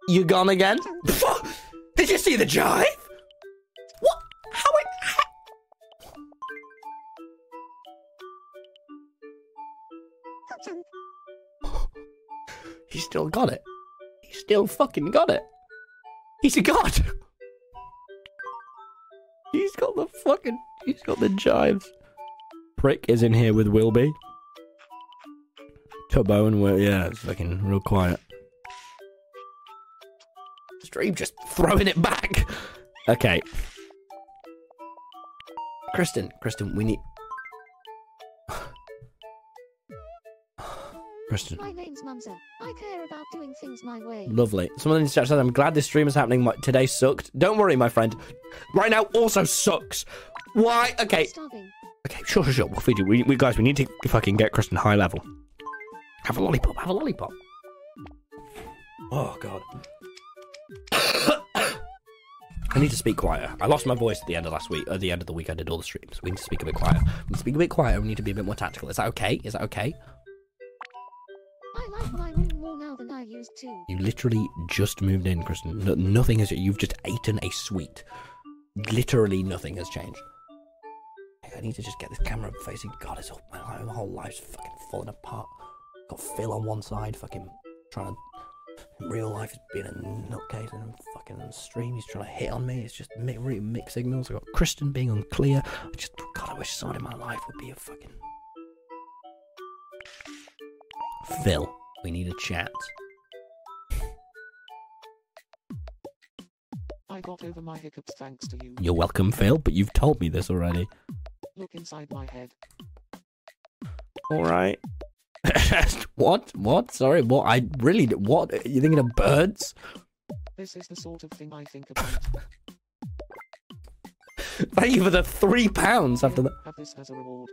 You gone again? Did you see the jive? Still got it. He still fucking got it. He's a god. He's got the fucking. He's got the jives. Prick is in here with Wilby. Tubbo and Will. Yeah, it's fucking real quiet. Stream just throwing it back. Okay. Kristen, Kristen, we need. Kristen. My name's Mumza. I care about doing things my way. Lovely. Someone in the chat said, I'm glad this stream is happening. My- Today sucked. Don't worry, my friend. Right now also sucks. Why? Okay. Okay, sure, sure, sure. We'll feed you. We, we guys, we need to fucking get Kristen high level. Have a lollipop. Have a lollipop. Oh god. I need to speak quieter. I lost my voice at the end of last week. At the end of the week, I did all the streams. We need to speak a bit quieter. We need to speak a bit quieter. We need to be a bit more tactical. Is that okay? Is that okay? Literally just moved in, Kristen. No, nothing has. You've just eaten a sweet. Literally nothing has changed. I need to just get this camera facing. God, it's all, my, my whole life's fucking falling apart. Got Phil on one side, fucking trying to. In real life, he's being a nutcase, and fucking on stream, he's trying to hit on me. It's just mi- really mixed signals. I got Kristen being unclear. I just, God, I wish someone in my life would be a fucking. Phil, we need a chat. Got over my hiccups thanks to you. You're welcome, Phil, but you've told me this already. Look inside my head. All right. what? What? Sorry. What? I really. What? Are you thinking of birds? This is the sort of thing I think about. Thank you for the three pounds after that. Have this as a reward.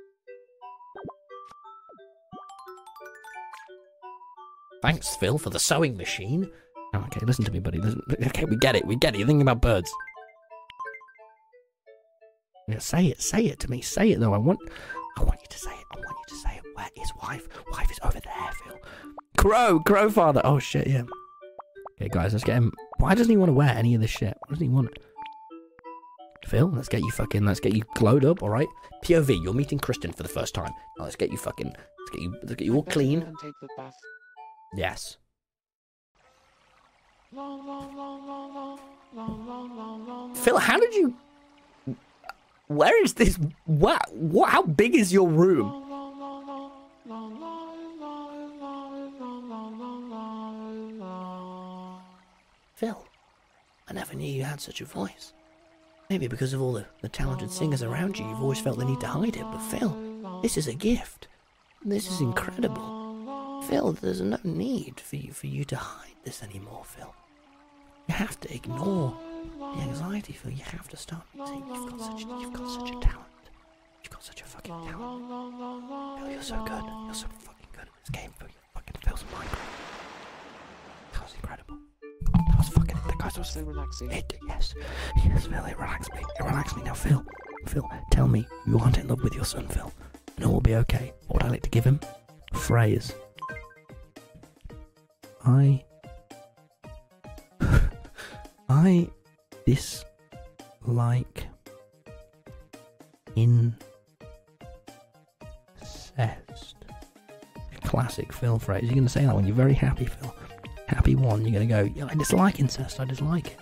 Thanks, Phil, for the sewing machine. Oh, okay, listen to me, buddy. Listen. Okay, we get it. We get it. You're thinking about birds. Yeah, say it. Say it to me. Say it though. I want. I want you to say it. I want you to say it. Where is wife? Wife is over there, Phil. Crow. Crow father. Oh shit. Yeah. Okay, guys, let's get him. Why doesn't he want to wear any of this shit? Why doesn't he want? Phil, let's get you fucking. Let's get you glowed up. All right. POV. You're meeting Kristen for the first time. Now, let's get you fucking. Let's get you. Let's get you all clean. And take the bath. Yes. Phil, how did you... Where is this? What? what how big is your room? Phil, I never knew you had such a voice. Maybe because of all the, the talented singers around you, you've always felt the need to hide it, but Phil, this is a gift. This is incredible. Phil, there's no need for you for you to hide this anymore, Phil. You have to ignore the anxiety, Phil. You have to start. See, you've got such you've got such a talent. You've got such a fucking talent. Phil, you're so good. You're so fucking good at this game. Phil, you fucking Phil's Minecraft. That was incredible. That was fucking. That guy was so relaxing. It, yes, yes, Phil, it relaxed me. It relaxed me. Now, Phil, Phil, tell me you aren't in love with your son, Phil. And all will be okay. What would I like to give him? Phrase. I. I dislike incest. Classic Phil phrase. You're going to say that when you're very happy, Phil. Happy one. You're going to go, I dislike incest. I dislike it.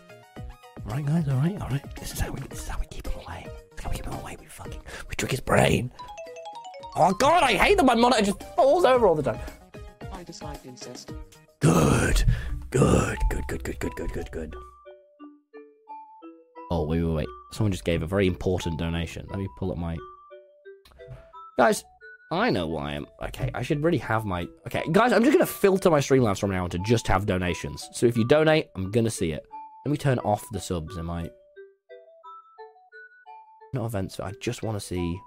All right, guys. All right, all right. This is how we. This is how we keep him away. This is how we keep him away. We fucking. We trick his brain. Oh God, I hate that my monitor just falls over all the time. I dislike incest. Good. Good. Good, good, good, good, good, good, good. Oh, wait, wait, wait. Someone just gave a very important donation. Let me pull up my... Guys, I know why I'm... Okay, I should really have my... Okay, guys, I'm just going to filter my Streamlabs from now on to just have donations. So if you donate, I'm going to see it. Let me turn off the subs in my... Not events, but I just want to see...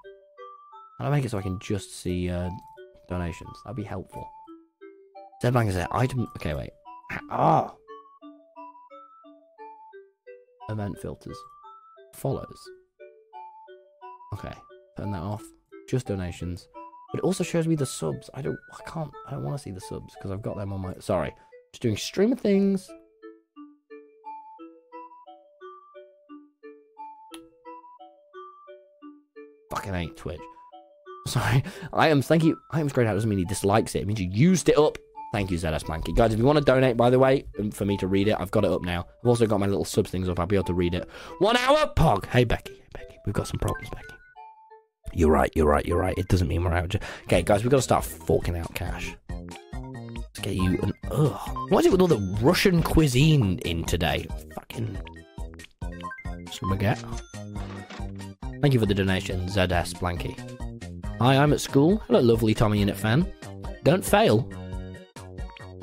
I make it so I can just see uh, donations. That'd be helpful. Zed Blank is there. Item. Okay, wait. Ah. Event filters. Follows. Okay. Turn that off. Just donations. But it also shows me the subs. I don't. I can't. I don't want to see the subs because I've got them on my. Sorry. Just doing streamer things. Fucking hate Twitch. Sorry. I am. Thank you. I am straight out doesn't mean he dislikes it. It means you used it up. Thank you, ZS Blanky. Guys, if you want to donate, by the way, um, for me to read it, I've got it up now. I've also got my little subs things up. I'll be able to read it. One hour, Pog. Hey, Becky. Hey, Becky. We've got some problems, Becky. You're right. You're right. You're right. It doesn't mean we're out. Okay, guys, we've got to start forking out cash. Let's get you an. Ugh. What is it with all the Russian cuisine in today? Fucking. Spaghetti. Thank you for the donation, ZS Blanky. Hi, I'm at school. Hello, lovely Tommy Innit fan. Don't fail.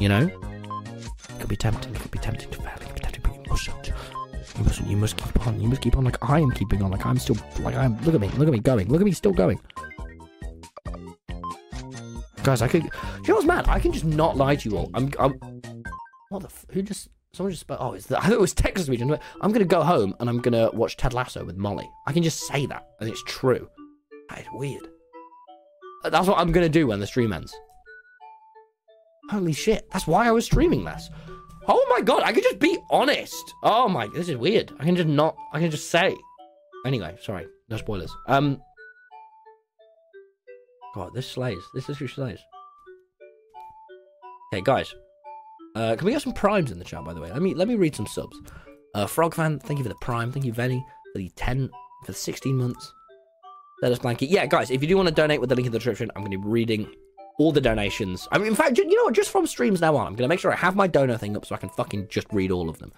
You know? It could be tempting. It could be tempting to fail. It could be tempting, but you mustn't. You mustn't. You must keep on. You must keep on like I am keeping on. Like I'm still. Like I'm. Look at me. Look at me going. Look at me still going. Guys, I could. You know what's mad? I can just not lie to you all. I'm. I'm what the? F- who just? Someone just. spoke- Oh, it's the, I thought it was Texas region. I'm gonna go home and I'm gonna watch Ted Lasso with Molly. I can just say that and it's true. That is weird. That's what I'm gonna do when the stream ends. Holy shit, that's why I was streaming less. Oh my god, I can just be honest. Oh my, this is weird. I can just not, I can just say. Anyway, sorry, no spoilers. Um, God, this slays. This is who slays. Okay, guys, uh, can we get some primes in the chat? By the way, let me let me read some subs. Uh, Frog fan, thank you for the prime. Thank you, Venny, for the ten for the sixteen months. Let us blanket. Yeah, guys, if you do want to donate with the link in the description, I'm going to be reading all the donations. I mean, in fact, you know what? Just from streams now on, I'm going to make sure I have my donor thing up so I can fucking just read all of them.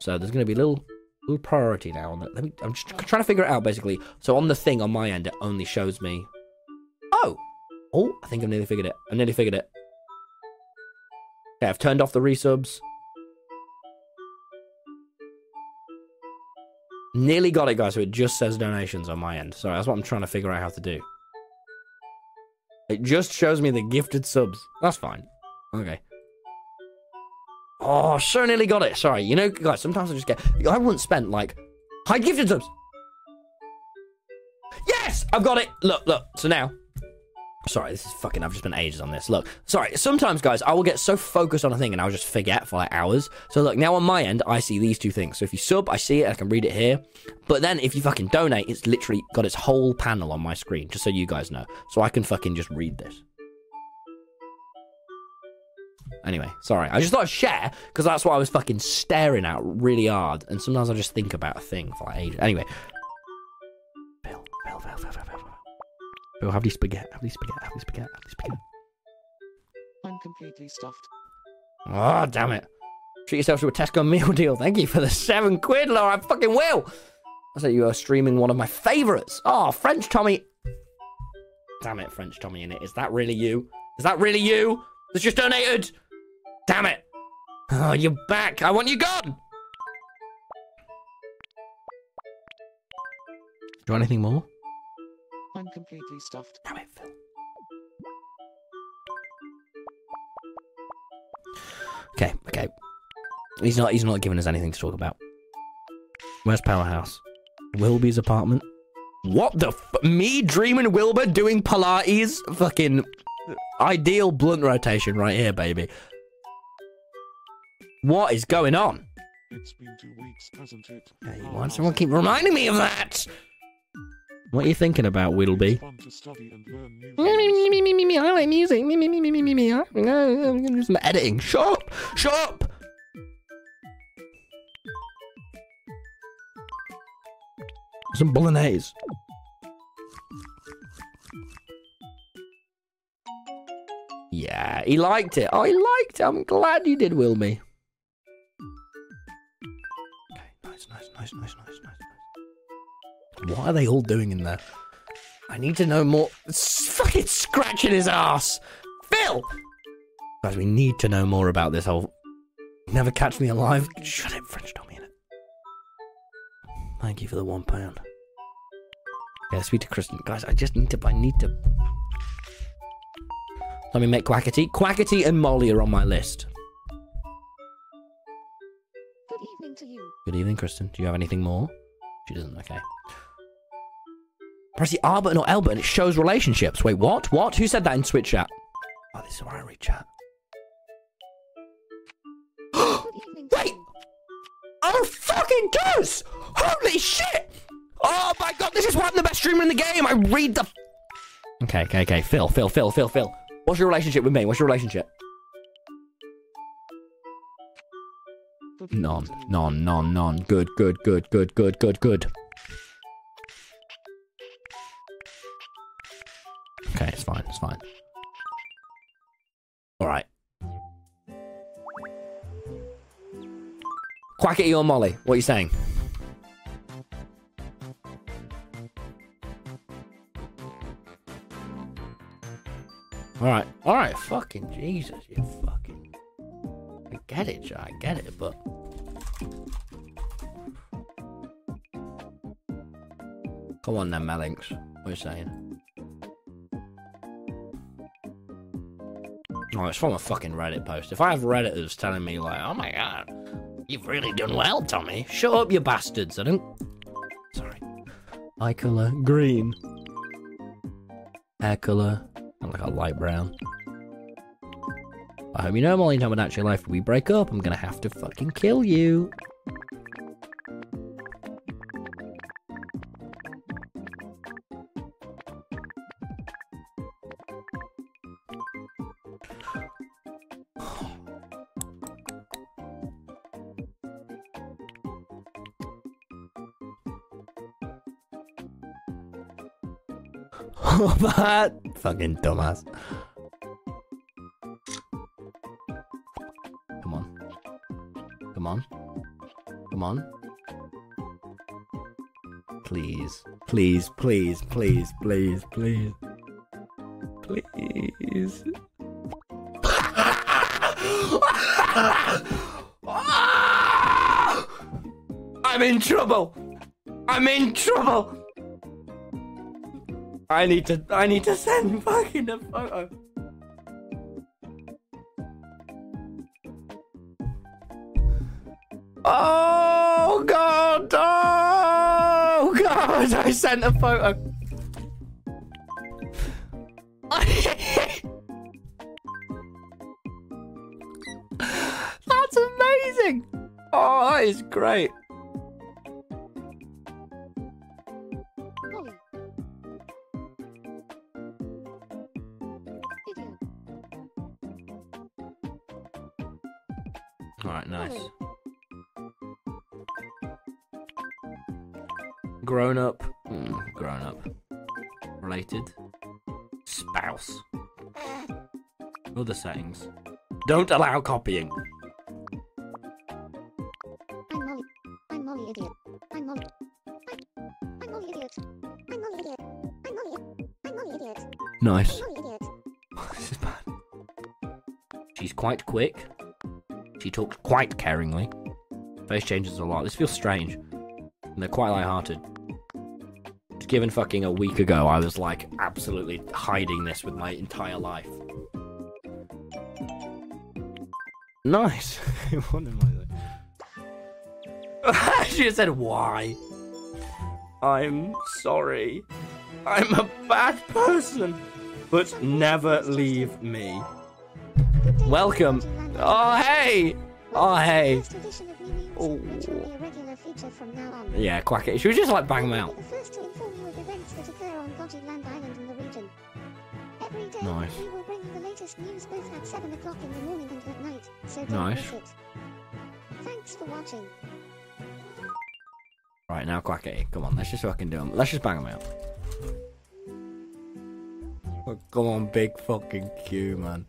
So there's going to be a little, little priority now on that. Let me. I'm just trying to figure it out basically. So on the thing on my end, it only shows me. Oh, oh! I think I've nearly figured it. I've nearly figured it. Okay, I've turned off the resubs. Nearly got it, guys. So it just says donations on my end. Sorry, that's what I'm trying to figure out how to do. It just shows me the gifted subs. That's fine. Okay. Oh, so nearly got it. Sorry. You know, guys, sometimes I just get. I once spent like. Hi, gifted subs! Yes! I've got it! Look, look. So now. Sorry, this is fucking. I've just been ages on this. Look, sorry. Sometimes, guys, I will get so focused on a thing and I'll just forget for like hours. So, look, now on my end, I see these two things. So, if you sub, I see it, I can read it here. But then, if you fucking donate, it's literally got its whole panel on my screen, just so you guys know. So, I can fucking just read this. Anyway, sorry. I just thought I'd share because that's what I was fucking staring at really hard. And sometimes I just think about a thing for like ages. Anyway. Bill, have these spaghetti, have these spaghetti, have these spaghetti, have these spaghetti. I'm completely stuffed. Oh, damn it. Treat yourself to a Tesco meal deal. Thank you for the seven quid, Laura. I fucking will. I said you are streaming one of my favourites. Oh, ah, French Tommy. Damn it, French Tommy Innit. Is that really you? Is that really you? That's just donated? Damn it. Oh, you're back. I want you gone. Do you want anything more? I'm I'm completely stuffed. Damn it, Phil. Okay, okay. He's not. He's not giving us anything to talk about. Where's Powerhouse? Wilby's apartment. What the? F- me dreaming Wilbur doing Pilates. Fucking ideal blunt rotation right here, baby. What is going on? It's been two weeks, hasn't it? Hey, why does everyone keep reminding me of that? What are you thinking about, to me, I like music. Me, me, me, me, me, me, me. I'm gonna do some editing. Shut up! Shut up! Some bolognese. Yeah, he liked it. Oh, he liked it. I'm glad you did, Wilmy. Okay, nice, nice, nice, nice, nice, nice, nice. What are they all doing in there? I need to know more. S- fucking scratching his ass, Phil. Guys, we need to know more about this whole. Never catch me alive. Shut it, French Tommy Innit. Thank you for the one pound. Yeah, speak to Kristen, guys. I just need to. I need to. Let me make Quackity. Quackity and Molly are on my list. Good evening to you. Good evening, Kristen. Do you have anything more? She doesn't. Okay. Press the R button or L button. It shows relationships. Wait, what? What? Who said that in Twitch chat? Oh, this is where I read chat. Good evening to Wait! Oh, fucking does! Holy shit! Oh my god, this is why I'm the best streamer in the game. I read the. Okay, okay, okay. Phil, Phil, Phil, Phil, Phil. What's your relationship with me? What's your relationship? None, evening to you. none, none, none. Good, good, good, good, good, good, good. Okay, it's fine, it's fine. Alright. Quackity or Molly? What are you saying? Alright, alright, fucking Jesus, you fucking. I get it, I get it, but. Come on then, Melinx. What are you saying? Oh, it's from a fucking Reddit post. If I have Redditors telling me, like, oh my god, you've really done well, Tommy. Shut up, you bastards. I don't. Sorry. Eye colour, green. Hair colour, I'm like a light brown. I hope you know, Molly, time in actual life, if we break up, I'm gonna have to fucking kill you. Fucking dumbass. Come on. Come on. Come on. Please. Please, please, please, please, please. Please. I'm in trouble. I'm in trouble. I need to I need to send fucking a photo. Oh god! Oh god! I sent a photo. That's amazing! Oh, that is great. Settings. Don't allow copying. I'm Molly. I'm Molly idiot. I'm Molly. I- I'm Molly idiot. I'm Molly idiot. I'm Molly. I'm Molly idiot. Nice. I'm Molly idiot. this is bad. She's quite quick. She talks quite caringly. Face changes a lot. This feels strange. And they're quite light-hearted. Just given fucking a week ago, I was like absolutely hiding this with my entire life. Nice. what am I she just said why. I'm sorry. I'm a bad person. But never leave me. Welcome. Oh hey! Oh hey! First edition of New Mutants Oh. Adventure will be a regular feature from now on. Yeah, quack it. Should we just like bang them out? Every day, Nice. we will bring you the latest news both at 7 o'clock in the morning and at night, so don't Nice. miss it. Thanks for watching. Right now, quack it. Come on, let's just fucking do them. Let's just bang them out. Oh, come on, big fucking Q, man.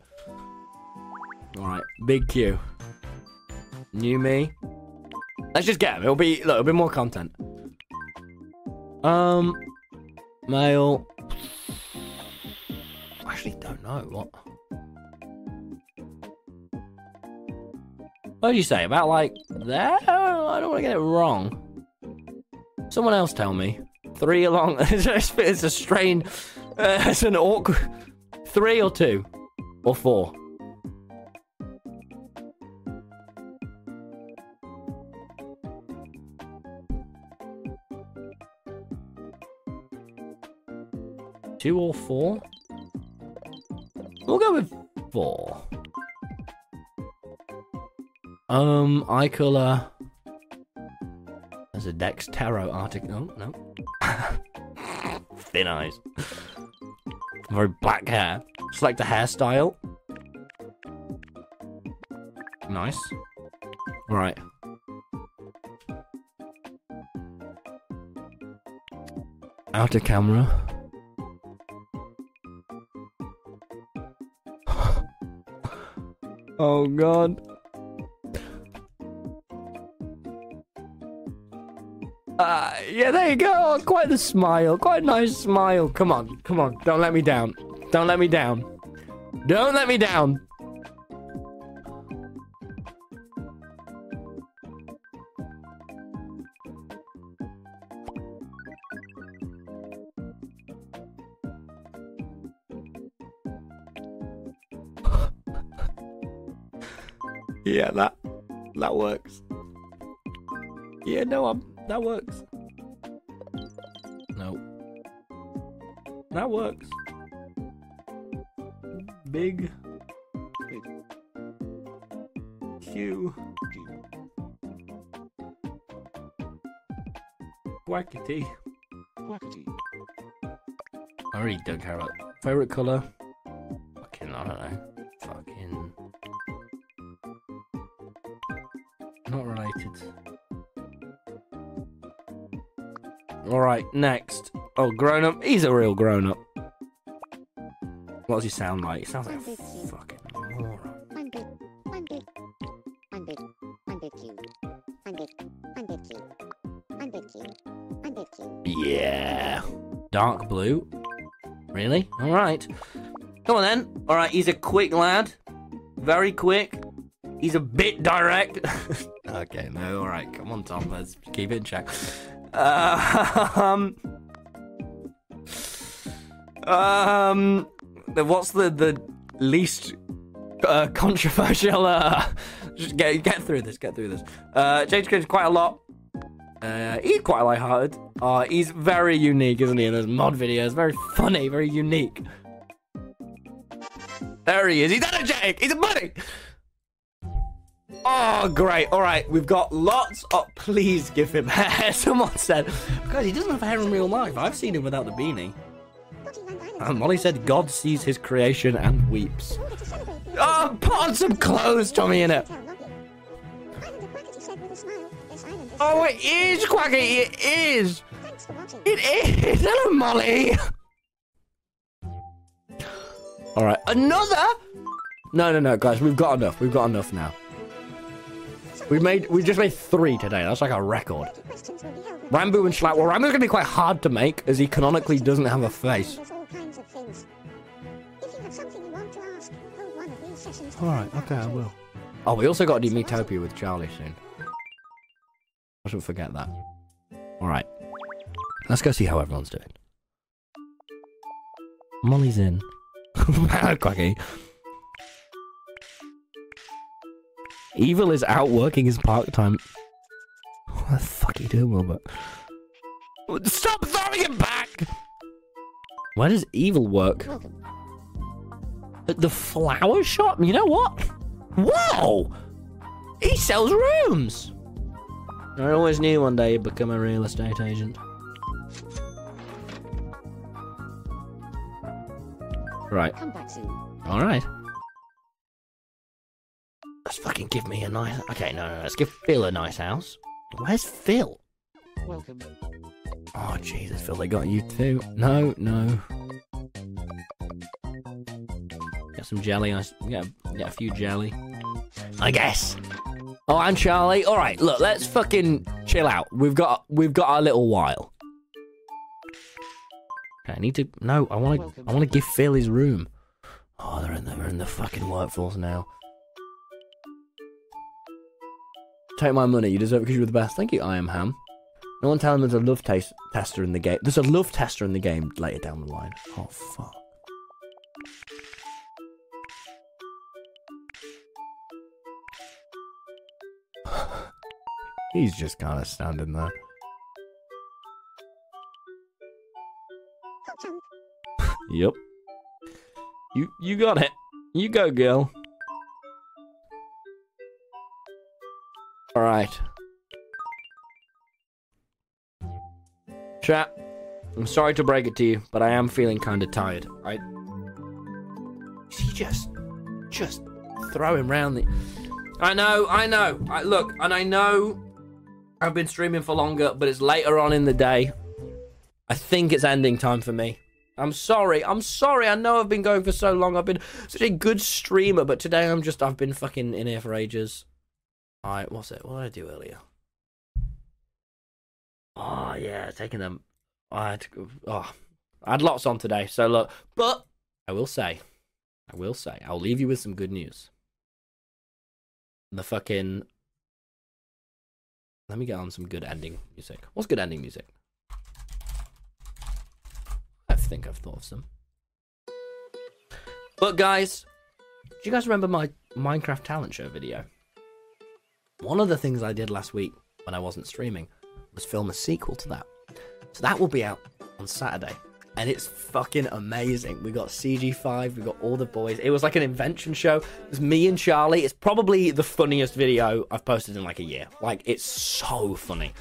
Alright, big Q. New me. Let's just get him. It'll be look, it'll be more content. Um, male. Know what. What did you say about like that? I don't want to get it wrong. Someone else tell me. Three along. it's a strain. Uh, it's an awkward. Three or two, or four. Two or four? We'll go with four. Um, eye color. There's a Dex Tarot article. Oh, no. Thin eyes. Very black hair. Select a hairstyle. Nice. Right. Outer camera. Oh god. Uh, yeah, there you go. Quite the smile. Quite a nice smile. Come on, come on. Don't let me down. Don't let me down. Don't let me down. That works. Yeah, no, I'm that works. No. That works. Big. Big. Q. Quackity. Quackity. I really don't care about favorite color. Alright, next. Oh, grown up. He's a real grown up. What does he sound like? He sounds like a I'm big Q. fucking moron. Yeah. Dark blue. Really? Alright. Come on then. Alright, he's a quick lad. Very quick. He's a bit direct. okay, no, alright. Come on, Tom. Let's keep it in check. Uh, um. Um. What's the, the least uh, controversial? Uh, just get get through this. Get through this. Uh, James Cage quite a lot. Uh, he's quite light-hearted. Uh, he's very unique, isn't he? In those mod videos, very funny, very unique. There he is. He's energetic. He's a buddy. Oh, great. All right, we've got lots of. Please give him hair. Someone said, Because he doesn't have hair in real life. I've seen him without the beanie. And Molly said, God sees his creation and weeps. Oh, put on some clothes, Tommy, in it. Oh, it is Quacky. It is. It is. Hello, Molly. All right, another. No, no, no, guys, we've got enough. We've got enough now. We made. We just made three today. That's like a record. 30 questions will be held with Ranboo and Schlatt. Well, Ranboo's gonna be quite hard to make as he canonically doesn't have a face. There's all kinds of things. If you have something you want to ask, hold one of these sessions. to All right, okay, I will. Oh, we also got to do Miitopia with Charlie soon. I shouldn't forget that. All right. Let's go see how everyone's doing. Molly's in. Quacky. Evil is out working his part time. What the fuck are you doing, Wilbur? Stop throwing him back! Where does Evil work? At the flower shop? You know what? Whoa! He sells rooms! I always knew one day you'd become a real estate agent. Right, Come back soon. alright. Let's fucking give me a nice. Okay, no, no, let's give Phil a nice house. Where's Phil? Welcome. Oh, Jesus, Phil, they got you too. No, no. Got some jelly. I get a, get a few jelly. I guess. Oh, and Charlie. All right, look, let's fucking chill out. We've got we've got our little while. Okay, I need to. No, I want to. I want to give Phil his room. Oh, they're in the they're in the fucking workforce now. Take my money. You deserve it because you're the best. Thank you, I am Ham. No one tell him there's a love taste tester in the game. There's a love tester in the game later down the line. Oh fuck. He's just kind of standing there. Yep. You you got it. You go, girl. All right. Chat. I'm sorry to break it to you, but I am feeling kind of tired. I. Is he just, just throwing round the? I know, I know. I look, and I know. I've been streaming for longer, but it's later on in the day. I think it's ending time for me. I'm sorry. I'm sorry. I know I've been going for so long. I've been such a good streamer, but today I'm just I've been fucking in here for ages. Alright, what's it? What did I do earlier? Oh yeah, taking them. I had oh, I had lots on today. So look, but I will say, I will say, I'll leave you with some good news. The fucking. Let me get on some good ending music. What's good ending music? I think I've thought of some. But guys, do you guys remember my Minecraft talent show video? One of the things I did last week when I wasn't streaming was film a sequel to that. So that will be out on Saturday. And it's fucking amazing. We got CG5, we got all the boys. It was like an invention show. It was me and Charlie. It's probably the funniest video I've posted in like a year. Like, it's so funny.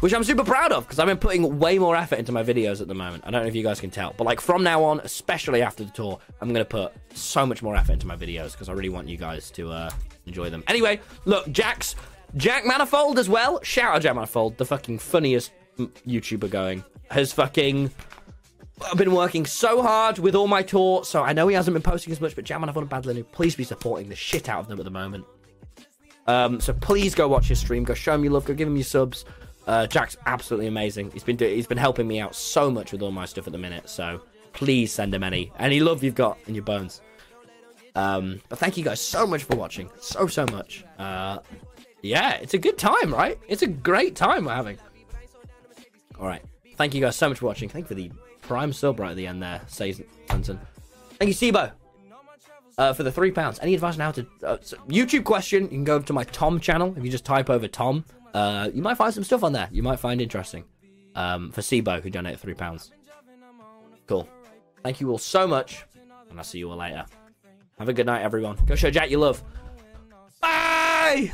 Which I'm super proud of because I've been putting way more effort into my videos at the moment. I don't know if you guys can tell. But like from now on, especially after the tour, I'm going to put so much more effort into my videos because I really want you guys to uh, enjoy them. Anyway, look, Jack's Jack Manifold as well. Shout out Jack Manifold, the fucking funniest YouTuber going. Has fucking I've been working so hard with all my tour, so I know he hasn't been posting as much, but Jack Manifold and Bad Linu, please be supporting the shit out of them at the moment. Um, so please go watch his stream, go show him your love, go give him your subs. Uh, Jack's absolutely amazing. He's been do- he's been helping me out so much with all my stuff at the minute. So please send him any any love you've got in your bones. Um, but thank you guys so much for watching, so so much. Uh, yeah, it's a good time, right? It's a great time we're having. All right, thank you guys so much for watching. Thank you for the prime sub right at the end there, says Clinton. Thank you, Sibo. Uh, for the three pounds. Any advice on how to uh, so YouTube question? You can go to my Tom channel. If you just type over Tom, uh, you might find some stuff on there. You might find interesting. Um, for Sibo who donated three pounds. Cool. Thank you all so much, and I'll see you all later. Have a good night, everyone. Go show Jack your love. Bye.